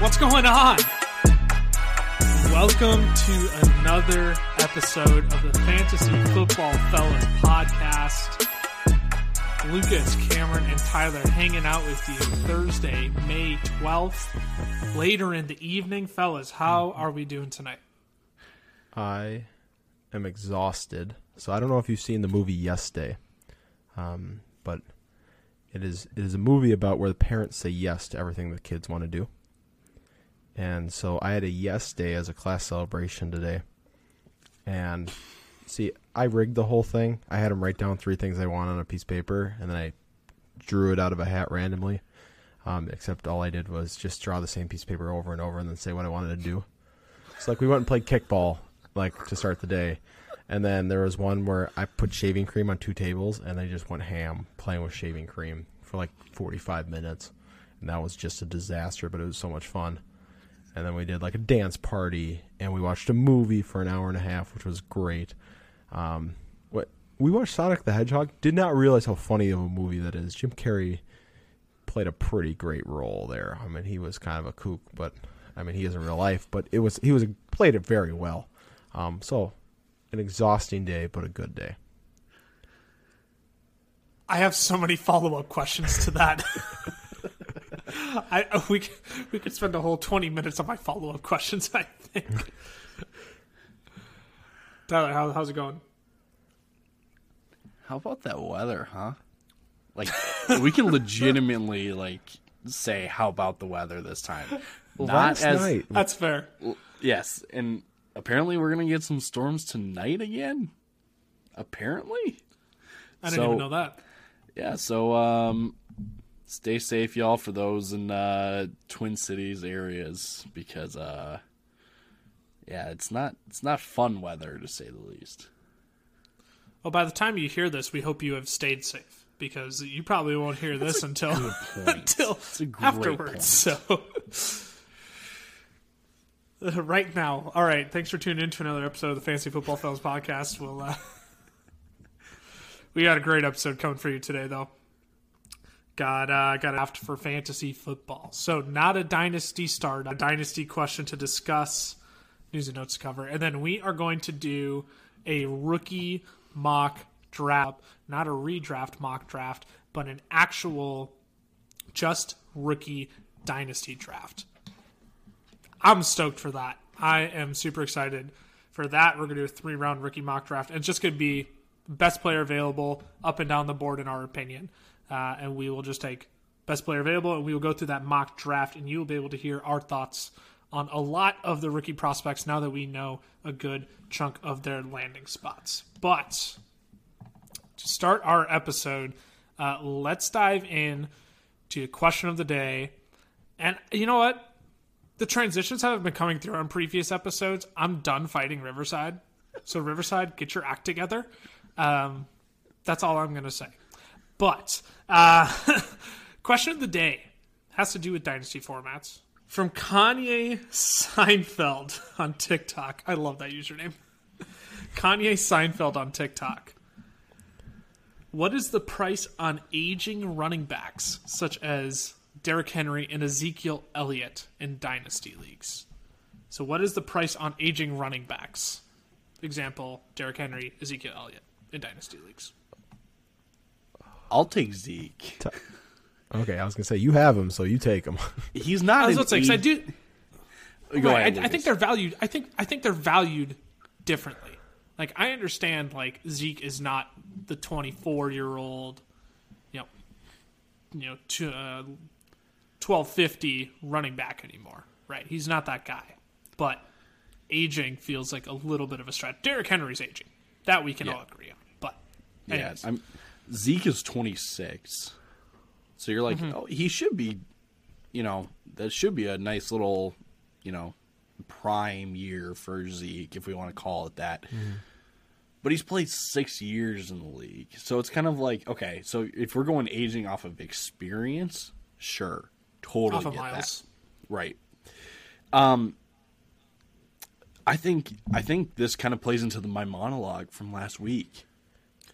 What's going on? Welcome to another episode of the Fantasy Football Fellas podcast. Lucas, Cameron, and Tyler hanging out with you Thursday, May 12th. Later in the evening, fellas, how are we doing tonight? I am exhausted. So I don't know if you've seen the movie Yes Day, um, but it is it is a movie about where the parents say yes to everything the kids want to do. And so I had a yes day as a class celebration today. And see, I rigged the whole thing. I had them write down three things they want on a piece of paper, and then I drew it out of a hat randomly. Um, except all I did was just draw the same piece of paper over and over, and then say what I wanted to do. So like we went and played kickball, like to start the day, and then there was one where I put shaving cream on two tables, and they just went ham playing with shaving cream for like 45 minutes, and that was just a disaster. But it was so much fun. And then we did like a dance party, and we watched a movie for an hour and a half, which was great. Um, what we watched Sonic the Hedgehog. Did not realize how funny of a movie that is. Jim Carrey played a pretty great role there. I mean, he was kind of a kook, but I mean, he is in real life. But it was he was played it very well. Um, so an exhausting day, but a good day. I have so many follow up questions to that. I we we could spend a whole twenty minutes on my follow up questions. I think. Tyler, how, how's it going? How about that weather, huh? Like we can legitimately like say how about the weather this time. Not Last as night, That's fair. yes, and apparently we're gonna get some storms tonight again. Apparently. I didn't So- even know that. Yeah, so um stay safe y'all for those in uh Twin Cities areas because uh yeah, it's not it's not fun weather to say the least. Well, by the time you hear this, we hope you have stayed safe because you probably won't hear this until until It's a great afterwards. point. So. Right now, all right. Thanks for tuning in to another episode of the Fantasy Football Fellas podcast. We'll uh, we got a great episode coming for you today, though. Got uh, got aft for fantasy football. So not a dynasty start, a dynasty question to discuss, news and notes to cover, and then we are going to do a rookie mock draft, not a redraft mock draft, but an actual just rookie dynasty draft. I'm stoked for that. I am super excited for that. We're to do a three round rookie mock draft. And it's just to be best player available up and down the board, in our opinion. Uh, and we will just take best player available and we will go through that mock draft and you will be able to hear our thoughts on a lot of the rookie prospects now that we know a good chunk of their landing spots. But to start our episode, uh, let's dive in to question of the day. And you know what? the transitions have been coming through on previous episodes. I'm done fighting Riverside. So Riverside, get your act together. Um, that's all I'm going to say. But uh, question of the day has to do with dynasty formats from Kanye Seinfeld on TikTok. I love that username. Kanye Seinfeld on TikTok. What is the price on aging running backs such as Derrick Henry and Ezekiel Elliott in dynasty leagues? So, what is the price on aging running backs? Example: Derrick Henry, Ezekiel Elliott in dynasty leagues. I'll take Zeke. okay, I was gonna say you have him, so you take him. He's not I was an about to say 'cause I do. Go right, ahead, I, I think they're valued. I think I think they're valued differently. Like I understand, like Zeke is not the 24 year old, you know, you know, to, uh, 1250 running back anymore. Right? He's not that guy. But aging feels like a little bit of a stretch. Derrick Henry's aging. That we can all agree on. But Yeah, anyways, I'm, Zeke is 26. So you're like, Mm-hmm. oh, he should be, you know, that should be a nice little, you know, prime year for Zeke, if we want to call it that. Mm-hmm. But he's played six years in the league. So it's kind of like, okay, so if we're going aging off of experience, sure. Totally off of get miles. that. Right. Um I think I think this kind of plays into the, my monologue from last week.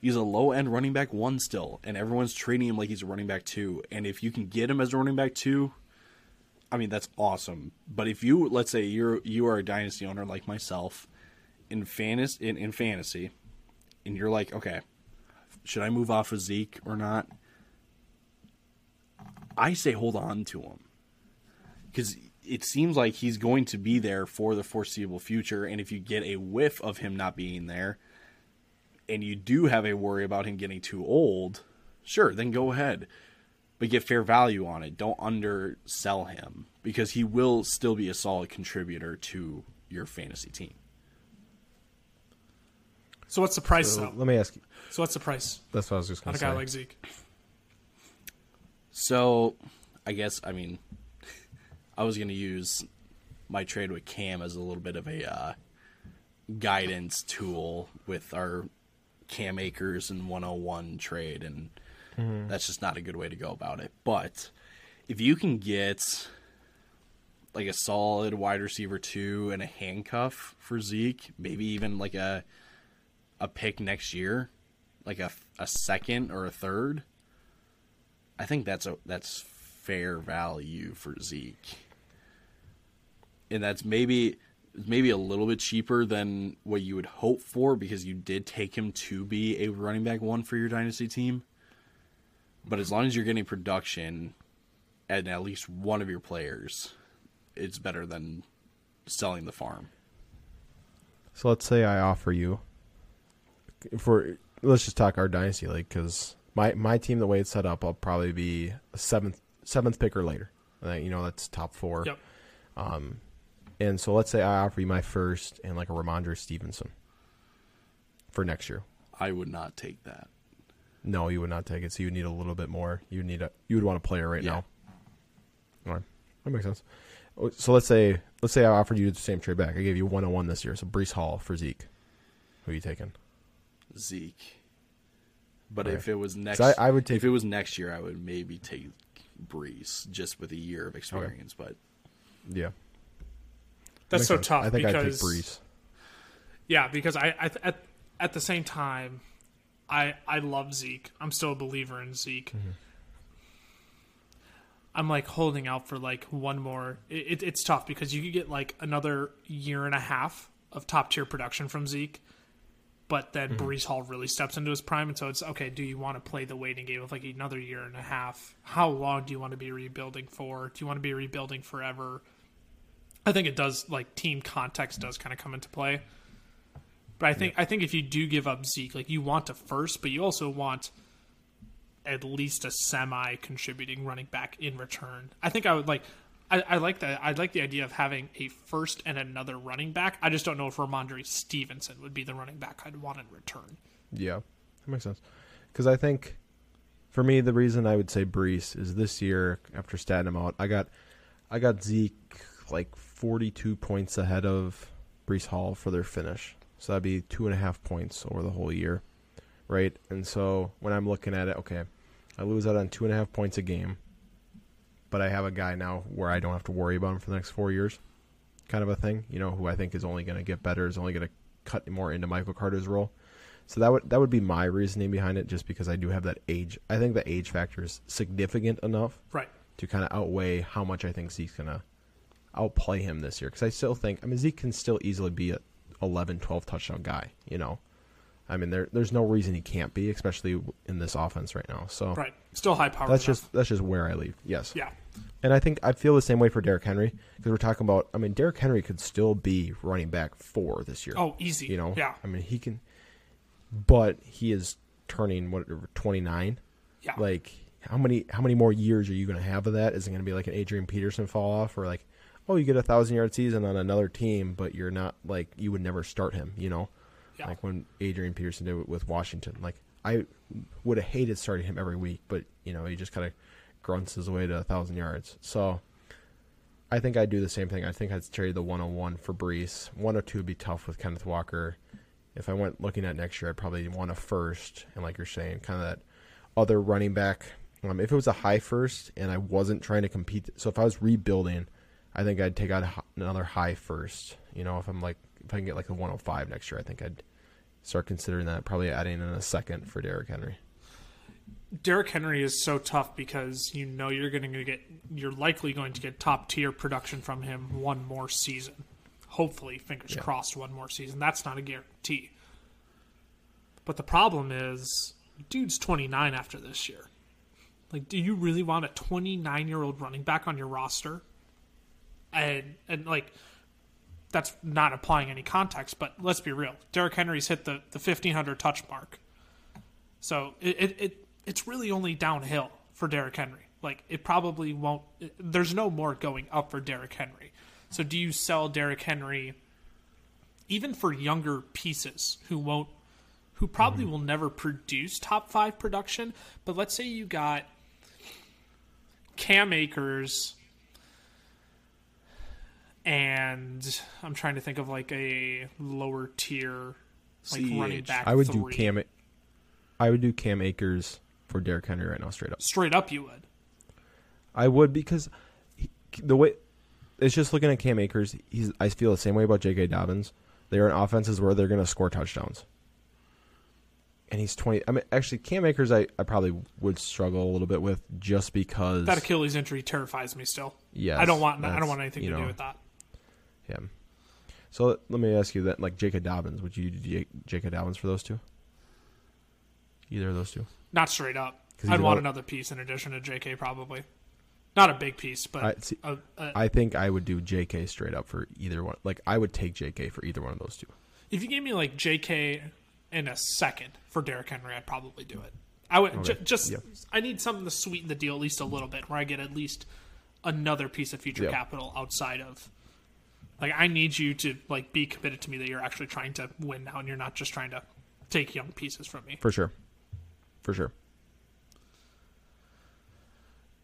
He's a low end running back one still, and everyone's treating him like he's a running back two. And if you can get him as a running back two, I mean, that's awesome. But if you let's say you're you are a dynasty owner like myself in fantasy in, in fantasy, and you're like, okay, should I move off of Zeke or not? I say hold on to him because it seems like he's going to be there for the foreseeable future. And if you get a whiff of him not being there, and you do have a worry about him getting too old, sure, then go ahead. But get fair value on it. Don't undersell him because he will still be a solid contributor to your fantasy team. So what's the price So though? let me ask you. So what's the price That's what I was just on going a guy like Zeke? So, I guess I mean, I was gonna use my trade with Cam as a little bit of a uh, guidance tool with our Cam Akers and 101 trade, and mm-hmm. that's just not a good way to go about it. But if you can get like a solid wide receiver two and a handcuff for Zeke, maybe even like a a pick next year, like a a second or a third. I think that's a that's fair value for Zeke, and that's maybe maybe a little bit cheaper than what you would hope for because you did take him to be a running back one for your dynasty team. But as long as you're getting production and at least one of your players, it's better than selling the farm. So let's say I offer you for let's just talk our dynasty league because my my team the way it's set up, I'll probably be a seventh seventh pick or later. Uh, you know that's top four. Yep. And so let's say I offer you my first and like a Rhamondre Stevenson for next year. I would not take that. No, you would not take it. So you would need a little bit more. You would need a you would want a player right Yeah. now. All right, that makes sense. Oh, So let's say let's say I offered you the same trade back. I gave you one on one this year. So Breece Hall for Zeke. Who are you taking? Zeke. But Okay. if it was next, I- I would take- if it was next year, I would maybe take Breece just with a year of experience. But Yeah, That's so sense. tough I think because Breece. yeah, because I, I at at the same time, I I love Zeke. I'm still a believer in Zeke. Mm-hmm. I'm like holding out for like one more. It, it, it's tough because you could get like another year and a half of top tier production from Zeke, but then Mm-hmm. Breece Hall really steps into his prime, and so it's okay. Do you want to play the waiting game of like another year and a half? How long do you want to be rebuilding for? Do you want to be rebuilding forever? I think it does like team context does kind of come into play. But I think I think if you do give up Zeke, like you want a first, but you also want at least a semi contributing running back in return. I think I would like I, I like that I like the idea of having a first and another running back. I just don't know if Rhamondre Stevenson would be the running back I'd want in return. Yeah, that makes sense. Because I think, for me, the reason I would say Breece is this year after statting him out, I got, I got Zeke like forty-two points ahead of Breece Hall for their finish. So that'd be two and a half points over the whole year, right? And so when I'm looking at it, okay, I lose out on two and a half points a game, but I have a guy now where I don't have to worry about him for the next four years, kind of a thing. You know, who I think is only going to get better, is only going to cut more into Michael Carter's role. So that would that would be my reasoning behind it, just because I do have that age. I think the age factor is significant enough Right. to kind of outweigh how much I think Zeke's gonna outplay him this year. Because I still think, I mean, Zeke can still easily be a 11, 12 touchdown guy. You know, I mean, there there's no reason he can't be, especially in this offense right now. So Right. Still high power. that's enough. just that's just where I leave. Yes. yeah. And I think I feel the same way for Derrick Henry because we're talking about. I mean, Derrick Henry could still be running back four this year. Oh, easy. You know, Yeah. I mean, he can, but he is turning what twenty nine. Yeah. Like, how many how many more years are you going to have of that? Is it going to be like an Adrian Peterson fall off, or like, oh, you get a thousand yard season on another team, but you're not like you would never start him, you know? Yeah. Like when Adrian Peterson did it with Washington. Like I would have hated starting him every week, but you know he just kind of grunts his way to a thousand yards. So I think I'd do the same thing. I think I'd trade the 101 for Breece. 102 would be tough with Kenneth Walker. If I went looking at next year, I'd probably want a first, and like you're saying, kind of that other running back. Um, if it was a high first and I wasn't trying to compete, so if I was rebuilding, I think I'd take out another high first. You know, if I'm like if I can get like a 105 next year, I think I'd start considering that. Probably adding in a second for Derrick Henry. Derrick Henry is so tough because you know you're going to get you're likely going to get top tier production from him one more season. Hopefully, fingers crossed, one more season. That's not a guarantee. But the problem is, dude's 29 after this year. Like, do you really want a 29 year old running back on your roster? And and like, that's not applying any context. But let's be real. Derrick Henry's hit the the 1500 touch mark. So it, it, it it's really only downhill for Derrick Henry. Like it probably won't. There's no more going up for Derrick Henry. So do you sell Derrick Henry, even for younger pieces who won't, who probably mm-hmm. will never produce top five production? But let's say you got Cam Akers. And I'm trying to think of like a lower tier, like running back. I would do. Cam. I would do Cam Akers for Derrick Henry right now, straight up. Straight up, you would. I would because he, the way it's just looking at Cam Akers. He's I feel the same way about J.K. Dobbins. They're in offenses where they're going to score touchdowns, and he's twenty. I mean, actually, Cam Akers, I, I probably would struggle a little bit with just because That Achilles injury terrifies me still. Yes, I don't want I don't want anything you to do with that. Yeah. So let, me ask you that, like J.K. Dobbins, would you do J.K. Dobbins for those two? Either of those two? Not straight up. I'd want another piece in addition to JK probably. Not a big piece, but I see. a, a, I think I would do J.K. straight up for either one. Like I would take J.K. for either one of those two. if you gave me like JK in a second for Derrick Henry, I'd probably do it. I would ju- just Yeah. I need something to sweeten the deal at least a little bit, where I get at least another piece of future capital outside of. Like I need you to like be committed to me that you're actually trying to win now, and you're not just trying to take young pieces from me. For sure. For sure.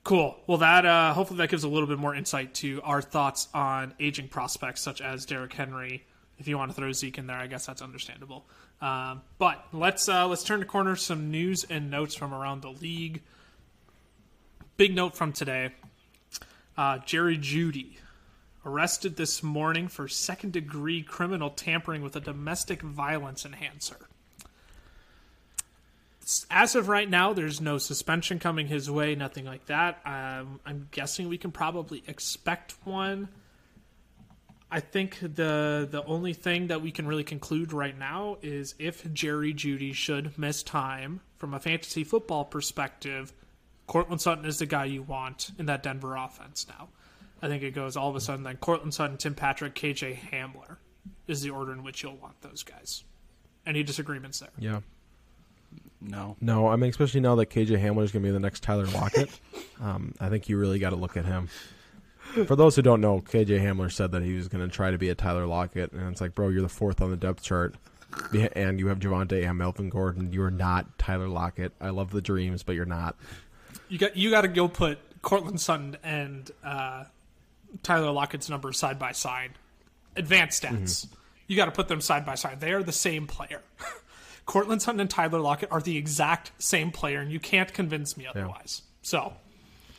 Cool. Well, that uh, hopefully that gives a little bit more insight to our thoughts on aging prospects such as Derrick Henry. If you want to throw Zeke in there, I guess that's understandable. Um, but let's uh, let's turn the corner. Some news and notes from around the league. Big note from today: uh, Jerry Jeudy arrested this morning for second degree criminal tampering with a domestic violence enhancer as of right now, there's no suspension coming his way, nothing like that. Um, I'm guessing we can probably expect one. I think the the only thing that we can really conclude right now is if Jerry Jeudy should miss time from a fantasy football perspective, Courtland Sutton is the guy you want in that Denver offense now. I think it goes all of a sudden then Courtland Sutton, Tim Patrick, KJ Hamler is the order in which you'll want those guys. Any disagreements there? Yeah. No. No, I mean, especially now that KJ Hamler is going to be the next Tyler Lockett, um, I think you really got to look at him. For those who don't know, KJ Hamler said that he was going to try to be a Tyler Lockett, and it's like, bro, you're the fourth on the depth chart, and you have Javonte and Melvin Gordon. You're not Tyler Lockett. I love the dreams, but you're not. You got you got to go put Courtland Sutton and uh, Tyler Lockett's numbers side by side. Advanced stats. You got to put them side by side. They are the same player. Courtland Sutton and Tyler Lockett are the exact same player, and you can't convince me otherwise. So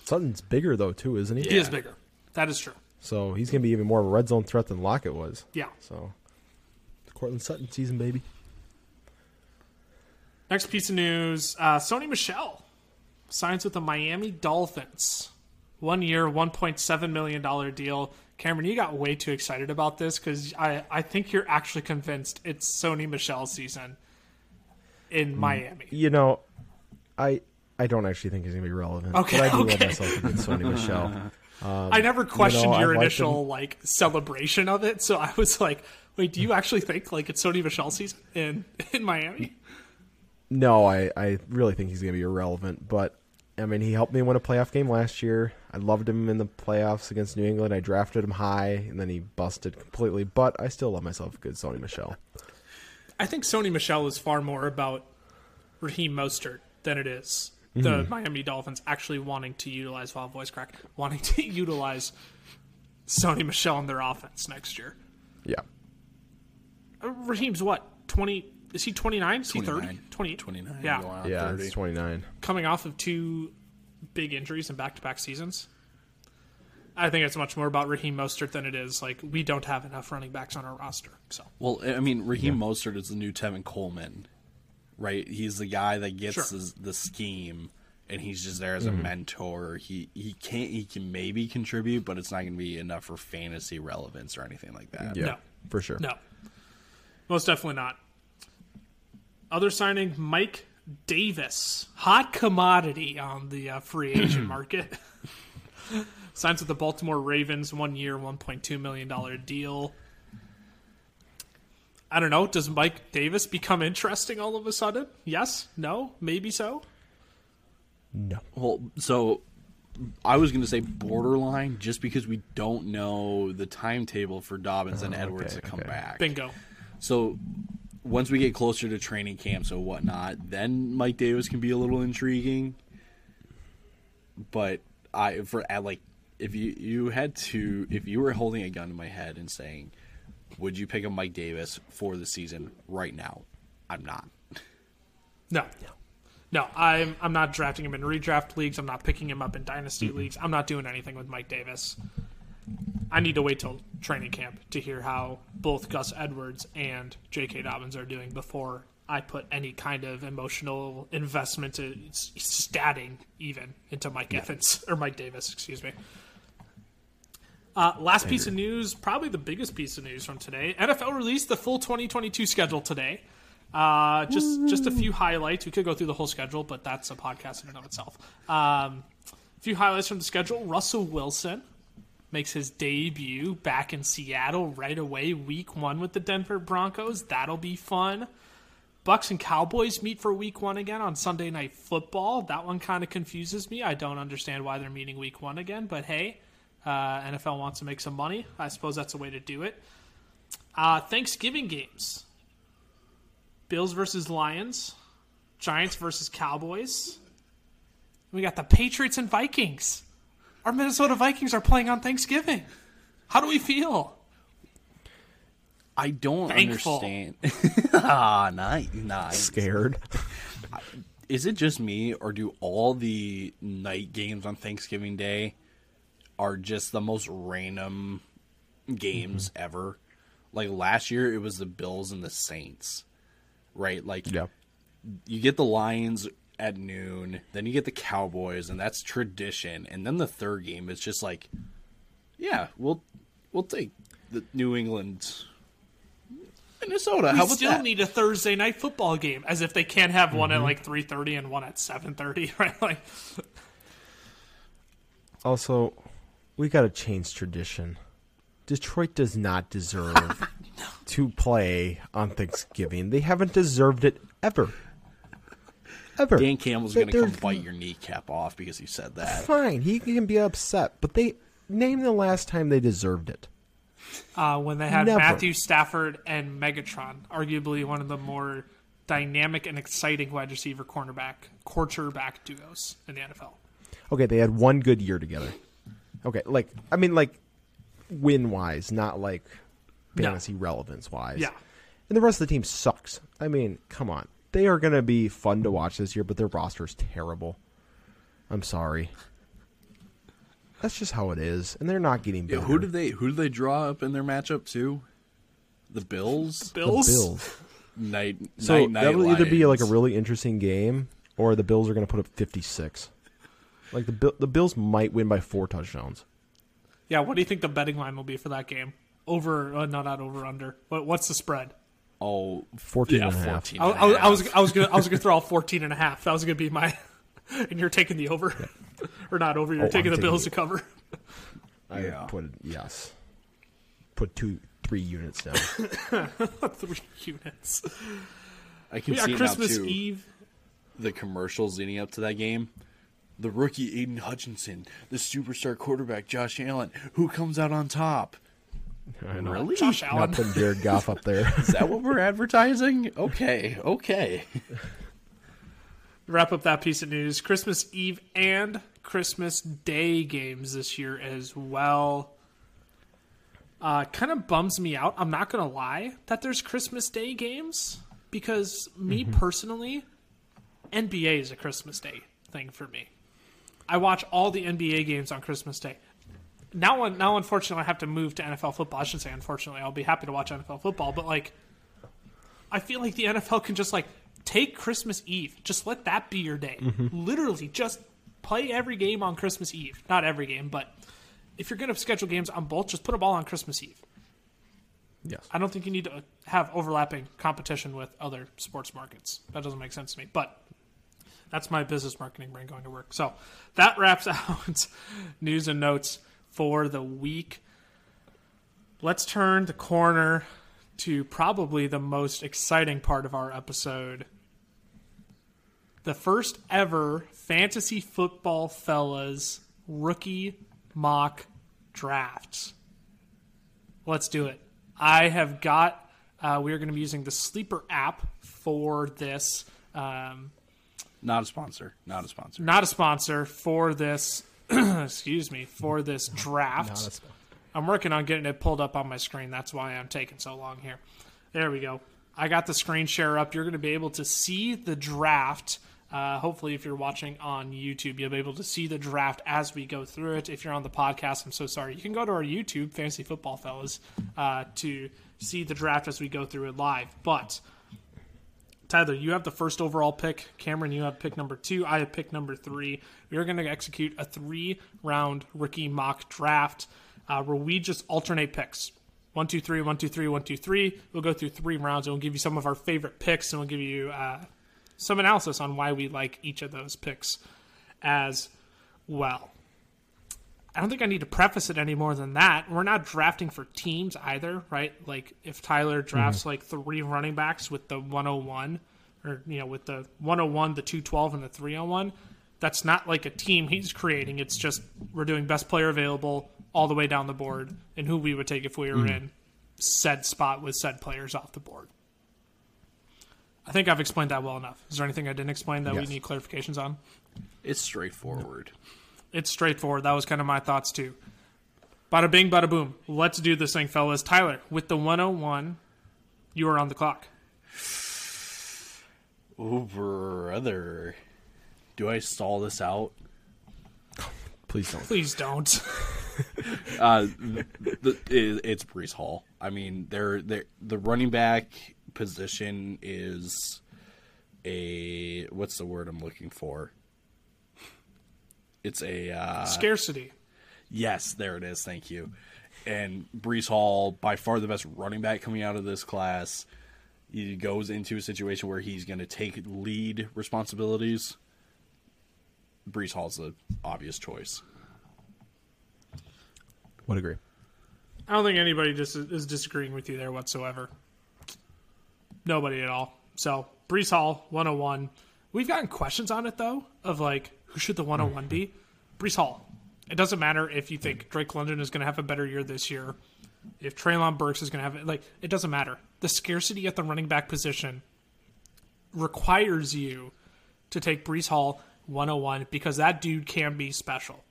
Sutton's bigger though, too, isn't he? he is bigger. That is true. So he's going to be even more of a red zone threat than Lockett was. Yeah. So Courtland Sutton season, baby. Next piece of news: uh, Sony Michel signs with the Miami Dolphins. One year, one point seven million dollar deal. Cameron, you got way too excited about this because I, I think you're actually convinced it's Sony Michel season in Hmm. Miami. You know, I I don't actually think he's going to be relevant. Okay, but I do okay. love myself a good Sony Michel. I never questioned I've your liked initial like celebration of it, so I was like, "Wait, do you actually think like it's Sony Michel season in in Miami?" No, I, I really think he's going to be irrelevant. But, I mean, he helped me win a playoff game last year. I loved him in the playoffs against New England. I drafted him high, and then he busted completely. But I still love myself good Sony Michel. I think Sony Michel is far more about Raheem Mostert than it is the Miami Dolphins actually wanting to utilize wow voice crack wanting to utilize Sony Michel in their offense next year. Yeah. Uh, Raheem's what twenty? Is he twenty nine? Is he 30? 29. 28? 29. Yeah. going on Yeah, 30. 29. Coming off of two big injuries in back to back seasons. I think it's much more about Raheem Mostert than it is like we don't have enough running backs on our roster. So Well, I mean, Raheem Mostert is the new Tevin Coleman. right? He's the guy that gets Sure. the, the scheme, and he's just there as a mm-hmm. mentor. He he can't he can maybe contribute, but it's not going to be enough for fantasy relevance or anything like that. Yeah, No. for sure. No, most definitely not. Other signing, Mike Davis, hot commodity on the uh, free agent market. Signs with the Baltimore Ravens, one year, one point two million dollar deal. I don't know. Does Mike Davis become interesting all of a sudden? Yes, no, maybe so. No. Well, so I was going to say borderline, just because we don't know the timetable for Dobbins and Edwards okay, to come okay. back. Bingo. So once we get closer to training camps or whatnot, then Mike Davis can be a little intriguing. But I for at like if you you had to if you were holding a gun to my head and saying, would you pick up Mike Davis for the season right now? I'm not. No. No, I'm I'm not drafting him in redraft leagues. I'm not picking him up in dynasty leagues. I'm not doing anything with Mike Davis. I need to wait till training camp to hear how both Gus Edwards and J.K. Dobbins are doing before I put any kind of emotional investment to statting even into Mike Evans or Mike Davis, excuse me. Uh, last piece of news, probably the biggest piece of news from today. NFL released the full 2022 schedule today. Uh, just just a few highlights. We could go through the whole schedule, but that's a podcast in and of itself. Um, a few highlights from the schedule. Russell Wilson makes his debut back in Seattle right away, week one with the Denver Broncos. That'll be fun. Bucs and Cowboys meet for week one again on Sunday Night Football. That one kind of confuses me. I don't understand why they're meeting week one again, but hey, uh, NFL wants to make some money. I suppose that's a way to do it. Uh, Thanksgiving games Bills versus Lions, Giants versus Cowboys. We got the Patriots and Vikings. Our Minnesota Vikings are playing on Thanksgiving. How do we feel? I don't Thankful. understand. ah, nice, nice. Scared. Is it just me, or do all the night games on Thanksgiving Day are just the most random games ever? Like last year, it was the Bills and the Saints, right? Like yeah. you get the Lions at noon, then you get the Cowboys, and that's tradition. And then the third game is just like, yeah, we'll we'll take the New England, Minnesota. We How about still that? need a Thursday night football game, as if they can't have one Mm-hmm. at like three thirty and one at seven thirty, right? Like, Also, we got to change tradition. Detroit does not deserve to play on Thanksgiving. They haven't deserved it ever. Ever. Dan Campbell's going to come bite your kneecap off because you said that. Fine, he can be upset, but they name the last time they deserved it. uh, when they had Never. Matthew Stafford and Megatron, arguably one of the more dynamic and exciting wide receiver cornerback quarterback duos in the NFL. Okay, they had one good year together. Okay, like I mean, like win wise, not like No. fantasy relevance wise. Yeah. and the rest of the team sucks. I mean, come on, they are going to be fun to watch this year, but their roster is terrible. I'm sorry. That's just how it is, and they're not getting Yeah, better. who did they who did they draw up in their matchup too? The Bills. the Bills. Bills? Night. So night, night that'll either be like a really interesting game, or the Bills are going to put up 56. Like the the Bills might win by four touchdowns. Yeah, what do you think the betting line will be for that game? Over, uh, no, not over, under. What, what's the spread? Oh 14 yeah, and a half. 14 I, and a I, I half. was, I was gonna, I was gonna throw out 14 and a half. That was gonna be my, and you're taking the over, or not over. You're Oh, taking I'm the Bills taking to cover. I Yeah. put yes. Put two, three units down. Three units. I can We see Christmas now too. Eve. The commercials leading up to that game. The rookie Aidan Hutchinson, the superstar quarterback Josh Allen, who comes out on top. I know. Really? Josh Not putting Jared Goff up there. Is that what we're advertising? Okay, okay. wrap up that piece of news. Christmas Eve and Christmas Day games this year as well. Uh, kind of bums me out. I'm not gonna lie that there's Christmas Day games because me personally, NBA is a Christmas Day thing for me. I watch all the NBA games on Christmas Day. Now, now, unfortunately, I have to move to NFL football. I shouldn't say unfortunately. I'll be happy to watch NFL football, but like, I feel like the NFL can just like take Christmas Eve. Just let that be your day. Mm-hmm. Literally, just play every game on Christmas Eve. Not every game, but if you're going to schedule games on both, just put them all on Christmas Eve. Yes. I don't think you need to uh, have overlapping competition with other sports markets. That doesn't make sense to me. But that's my business marketing brain going to work. So that wraps out news and notes for the week. Let's turn the corner to probably the most exciting part of our episode. The first ever fantasy football fellas rookie mock drafts. Let's do it. I have got. Uh, we are going to be using the Sleeper app for this. Um, Not a sponsor. Not a sponsor. not a sponsor for this. excuse me for this draft. Sponsor. I'm working on getting it pulled up on my screen. That's why I'm taking so long here. There we go. I got the screen share up. You're going to be able to see the draft. Uh, hopefully, if you're watching on YouTube, you'll be able to see the draft as we go through it. If you're on the podcast, I'm so sorry. You can go to our YouTube, Fantasy Football Fellas, uh, to see the draft as we go through it live. But Tyler, you have the first overall pick. Cameron, you have pick number two. I have pick number three. We are going to execute a three round rookie mock draft uh, where we just alternate picks. One, two, three, one, two, three, one, two, three. We'll go through three rounds and we'll give you some of our favorite picks and we'll give you uh, some analysis on why we like each of those picks as well. I don't think I need to preface it any more than that. We're not drafting for teams either, right? Like if Tyler drafts mm-hmm. like three running backs with the 101 or you know with the 101, the 212 and the 301, that's not like a team he's creating. It's just we're doing best player available all the way down the board and who we would take if we were mm-hmm. in said spot with said players off the board. I think I've explained that well enough. Is there anything I didn't explain that Yes. we need clarifications on? It's straightforward. It's straightforward. That was kind of my thoughts too. Bada bing, bada boom. Let's do this thing, fellas. Tyler, with the 101, you are on the clock. Oh, brother. Do I stall this out? Please don't. Please don't. Uh, the, it, it's Breece Hall. I mean, they're, they're, the running back position is a what's the word I'm looking for? It's a uh, Scarcity. yes, there it is. Thank you. And Breece Hall, by far the best running back coming out of this class, he goes into a situation where he's going to take lead responsibilities. Breece Hall's the obvious choice. Would agree. I don't think anybody just is disagreeing with you there whatsoever. Nobody at all. So, Breece Hall, 101. We've gotten questions on it, though, of like, who should the 101 be? Breece Hall. It doesn't matter if you think Drake London is going to have a better year this year, if Treylon Burks is going to have it. Like, it doesn't matter. The scarcity at the running back position requires you to take Breece Hall 101 because that dude can be special.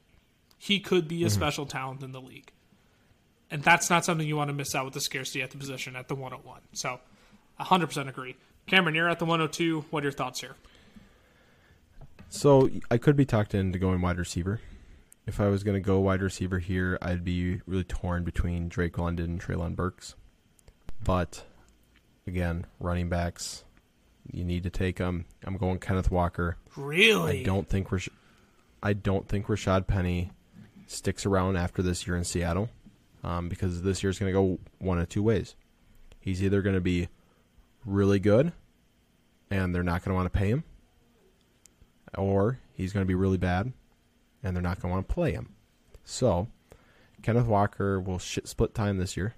He could be a mm-hmm. special talent in the league. And that's not something you want to miss out with the scarcity at the position at the 101. So, 100% agree. Cameron, you're at the 102. What are your thoughts here? So I could be talked into going wide receiver. If I was going to go wide receiver here, I'd be really torn between Drake London and Treylon Burks. But again, running backs, you need to take them. I'm going Kenneth Walker. Really? I don't think Rash- I don't think Rashad Penny sticks around after this year in Seattle, um, because this year's going to go one of two ways. He's either going to be really good, and they're not going to want to pay him, or he's going to be really bad, and they're not going to want to play him. So, Kenneth Walker will split time this year.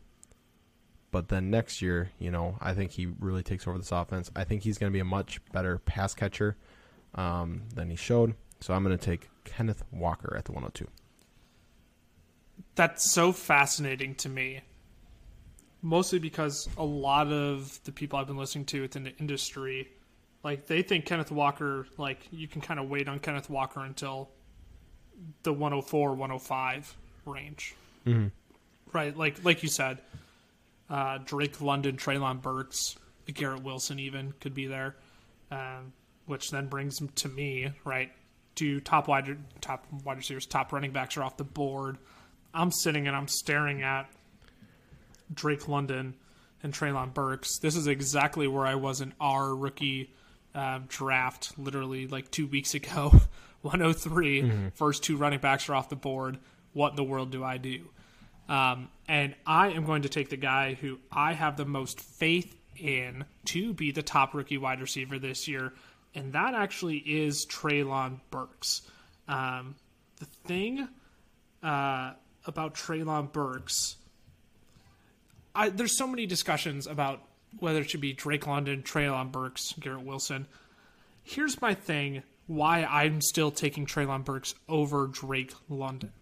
But then next year, you know, I think he really takes over this offense. I think he's going to be a much better pass catcher um, than he showed. So I'm going to take Kenneth Walker at the 102. That's so fascinating to me. Mostly because a lot of the people I've been listening to within the industry, like they think Kenneth Walker, like you can kind of wait on Kenneth Walker until the 104, 105 range. Right, like like you said, uh, Drake London, Treylon Burks, Garrett Wilson even could be there, um, which then brings to me right. To top wide top wide receivers, top running backs are off the board. I'm sitting and I'm staring at Drake London and Treylon Burks. This is exactly where I was in our rookie um, draft literally like two weeks ago. 103, first two running backs are off the board. What in the world do I do? Um, and I am going to take the guy who I have the most faith in to be the top rookie wide receiver this year, and that actually is Treylon Burks. Um, the thing uh, about Treylon Burks, I, there's so many discussions about whether it should be Drake London, Treylon Burks, Garrett Wilson. Here's my thing why I'm still taking Treylon Burks over Drake London.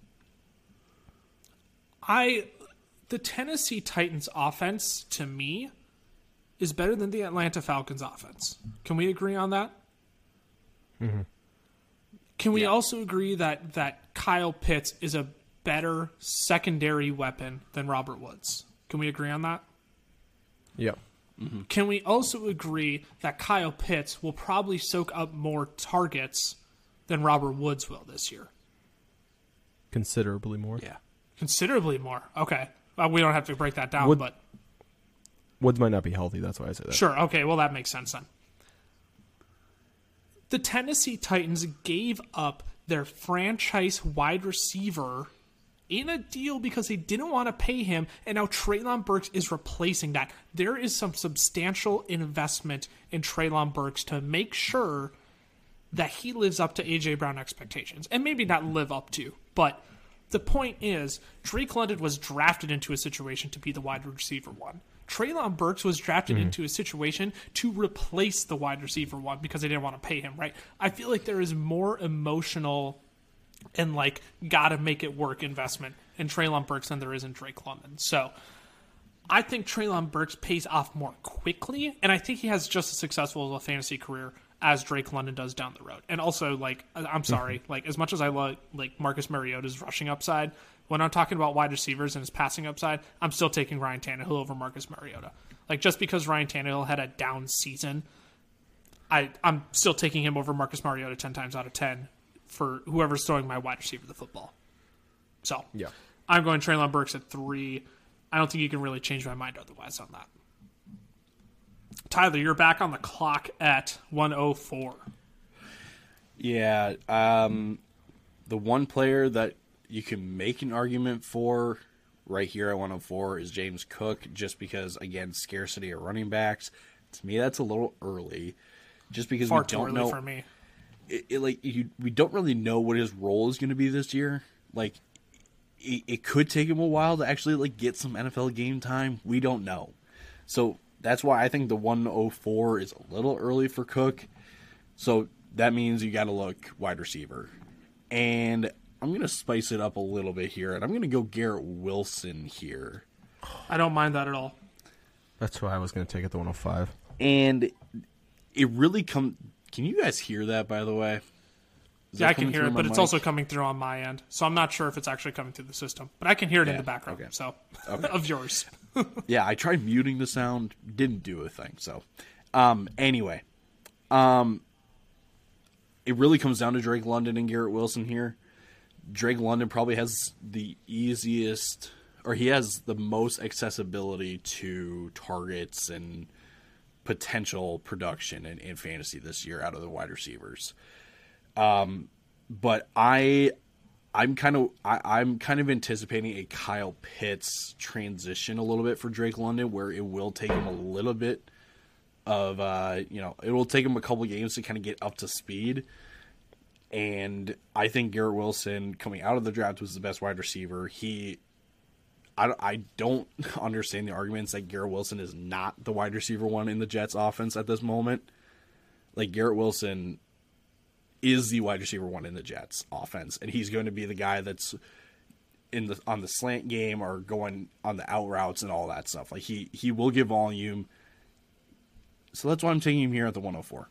I the Tennessee Titans offense to me is better than the Atlanta Falcons offense. Can we agree on that? Mm-hmm. Can we also agree that that Kyle Pitts is a better secondary weapon than Robert Woods? Can we agree on that? Yeah. Can we also agree that Kyle Pitts will probably soak up more targets than Robert Woods will this year? Considerably more. Yeah. Considerably more. Okay. Well, we don't have to break that down, Would- but Woods might not be healthy. That's why I say that. Sure. Okay. Well, that makes sense then. The Tennessee Titans gave up their franchise wide receiver in a deal because they didn't want to pay him, and now Treylon Burks is replacing that. There is some substantial investment in Treylon Burks to make sure that he lives up to AJ Brown expectations, and maybe not live up to, but the point is Drake London was drafted into a situation to be the wide receiver one. Treylon Burks was drafted mm-hmm. into a situation to replace the wide receiver one because they didn't want to pay him, right? I feel like there is more emotional and like gotta make it work investment in Treylon Burks than there is in Drake London. So I think Treylon Burks pays off more quickly, and I think he has just as successful of a fantasy career as Drake London does down the road. And also, like, I'm mm-hmm. sorry, like as much as I love like Marcus Mariota's rushing upside, when I'm talking about wide receivers and his passing upside, I'm still taking Ryan Tannehill over Marcus Mariota. Like just because Ryan Tannehill had a down season, I I'm still taking him over Marcus Mariota ten times out of ten for whoever's throwing my wide receiver the football. So Yeah. I'm going Treylon Burks at three. I don't think you can really change my mind otherwise on that. Tyler, you're back on the clock at 104. Yeah, um, the one player that you can make an argument for right here at 104 is James Cook, just because again scarcity of running backs. To me, that's a little early, just because Far we don't early know. for me. It, it, like you, we don't really know what his role is going to be this year. Like, it, it could take him a while to actually like get some NFL game time. We don't know, so that's why I think the 104 is a little early for Cook. So that means you got to look wide receiver. And I'm going to spice it up a little bit here, and I'm going to go Garrett Wilson here. I don't mind that at all. That's why I was going to take it the 105. And it really come. Can you guys hear that, by the way? Is Yeah, I can hear it, but it's also coming through on my end. So I'm not sure if it's actually coming through the system. But I can hear it in the background. okay. So of yours. yeah, I tried muting the sound, didn't do a thing. So, um, anyway, um, it really comes down to Drake London and Garrett Wilson here. Drake London probably has the easiest, or he has the most accessibility to targets and potential production in, in fantasy this year out of the wide receivers. Um, but I I'm kind of I, I'm kind of anticipating a Kyle Pitts transition a little bit for Drake London, where it will take him a little bit of uh, you know it will take him a couple games to kind of get up to speed. And I think Garrett Wilson coming out of the draft was the best wide receiver. He, I, I don't understand the arguments that Garrett Wilson is not the wide receiver one in the Jets offense at this moment. Like Garrett Wilson is the wide receiver one in the Jets offense, and he's going to be the guy that's in the on the slant game or going on the out routes and all that stuff. Like he he will give volume. So that's why I'm taking him here at the 104.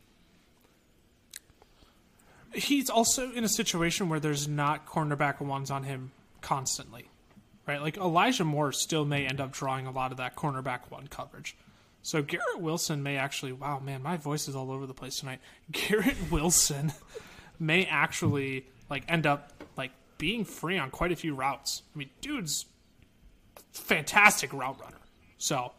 He's also in a situation where there's not cornerback ones on him constantly. Right? Like Elijah Moore still may end up drawing a lot of that cornerback one coverage. So Garrett Wilson may actually wow man, my voice is all over the place tonight. Garrett Wilson may actually like end up like being free on quite a few routes. I mean, dude's fantastic route runner. So,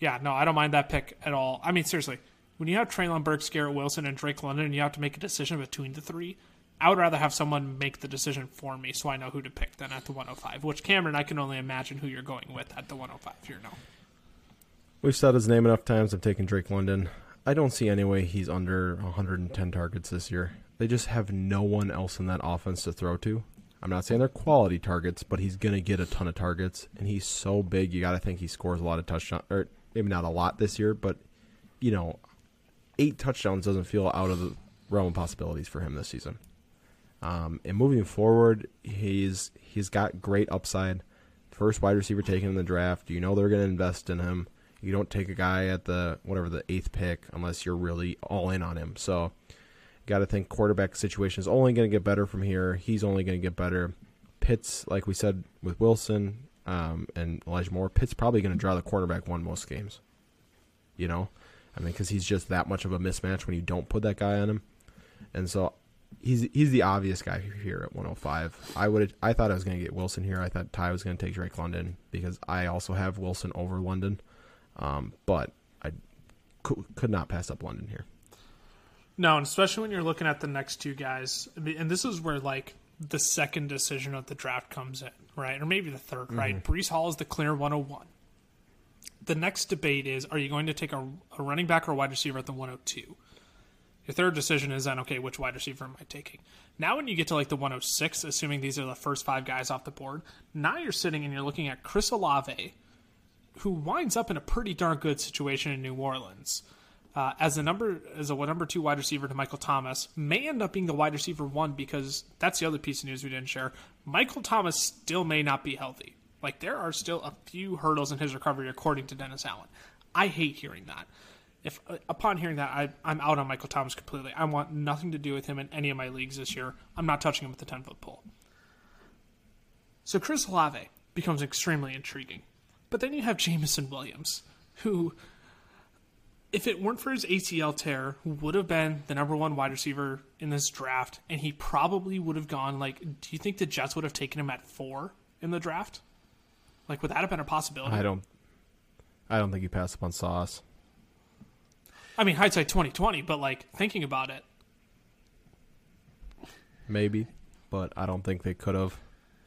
yeah, no, I don't mind that pick at all. I mean, seriously, when you have Treylon Burks, Garrett Wilson, and Drake London, and you have to make a decision between the three, I would rather have someone make the decision for me so I know who to pick than at the 105. Which Cameron, I can only imagine who you're going with at the 105 here now. We've said his name enough times. I'm taking Drake London. I don't see any way he's under 110 targets this year. They just have no one else in that offense to throw to. I'm not saying they're quality targets, but he's going to get a ton of targets, and he's so big. You got to think he scores a lot of touchdowns, or maybe not a lot this year, but you know, eight touchdowns doesn't feel out of the realm of possibilities for him this season. Um, and moving forward, he's he's got great upside. First wide receiver taken in the draft. You know they're going to invest in him. You don't take a guy at the whatever the eighth pick unless you're really all in on him. So, got to think quarterback situation is only going to get better from here. He's only going to get better. Pitts, like we said with Wilson um, and Elijah Moore, Pitts probably going to draw the quarterback one most games. You know, I mean, because he's just that much of a mismatch when you don't put that guy on him. And so he's he's the obvious guy here at 105. I would I thought I was going to get Wilson here. I thought Ty was going to take Drake London because I also have Wilson over London, um, but I could, could not pass up London here. No, and especially when you're looking at the next two guys, and this is where like the second decision of the draft comes in, right, or maybe the 3rd mm-hmm. right? Breece Hall is the clear 101. The next debate is: Are you going to take a, a running back or a wide receiver at the 102? Your third decision is then, okay, which wide receiver am I taking? Now, when you get to like the 106, assuming these are the first five guys off the board, now you're sitting and you're looking at Chris Olave, who winds up in a pretty darn good situation in New Orleans. Uh, as a number as a number two wide receiver to Michael Thomas, may end up being the wide receiver one because that's the other piece of news we didn't share. Michael Thomas still may not be healthy. Like there are still a few hurdles in his recovery, according to Dennis Allen. I hate hearing that if uh, upon hearing that I, I'm out on Michael Thomas completely. I want nothing to do with him in any of my leagues this year. I'm not touching him with the 10 foot pole. So Chris Olave becomes extremely intriguing. But then you have Jameson Williams, who, if it weren't for his ACL tear, would have been the number one wide receiver in this draft, and he probably would have gone like. Do you think the Jets would have taken him at four in the draft? Like, would that have been a possibility? I don't. I don't think he passed up on Sauce. I mean, hindsight twenty twenty, but like thinking about it, maybe, but I don't think they could have.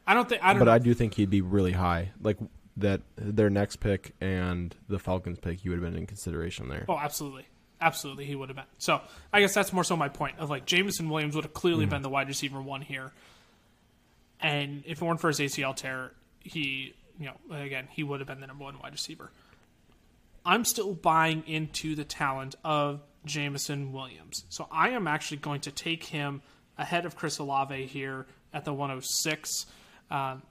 I don't think. I don't but I do think he'd be really high. Like that, their next pick and the Falcons pick, he would have been in consideration there. Oh, absolutely, absolutely, he would have been. So I guess that's more so my point of like Jameson Williams would have clearly mm-hmm. been the wide receiver one here, and if it weren't for his ACL tear, he, you know, again, he would have been the number one wide receiver. I'm still buying into the talent of Jameson Williams. So I am actually going to take him ahead of Chris Olave here at the 106. Um,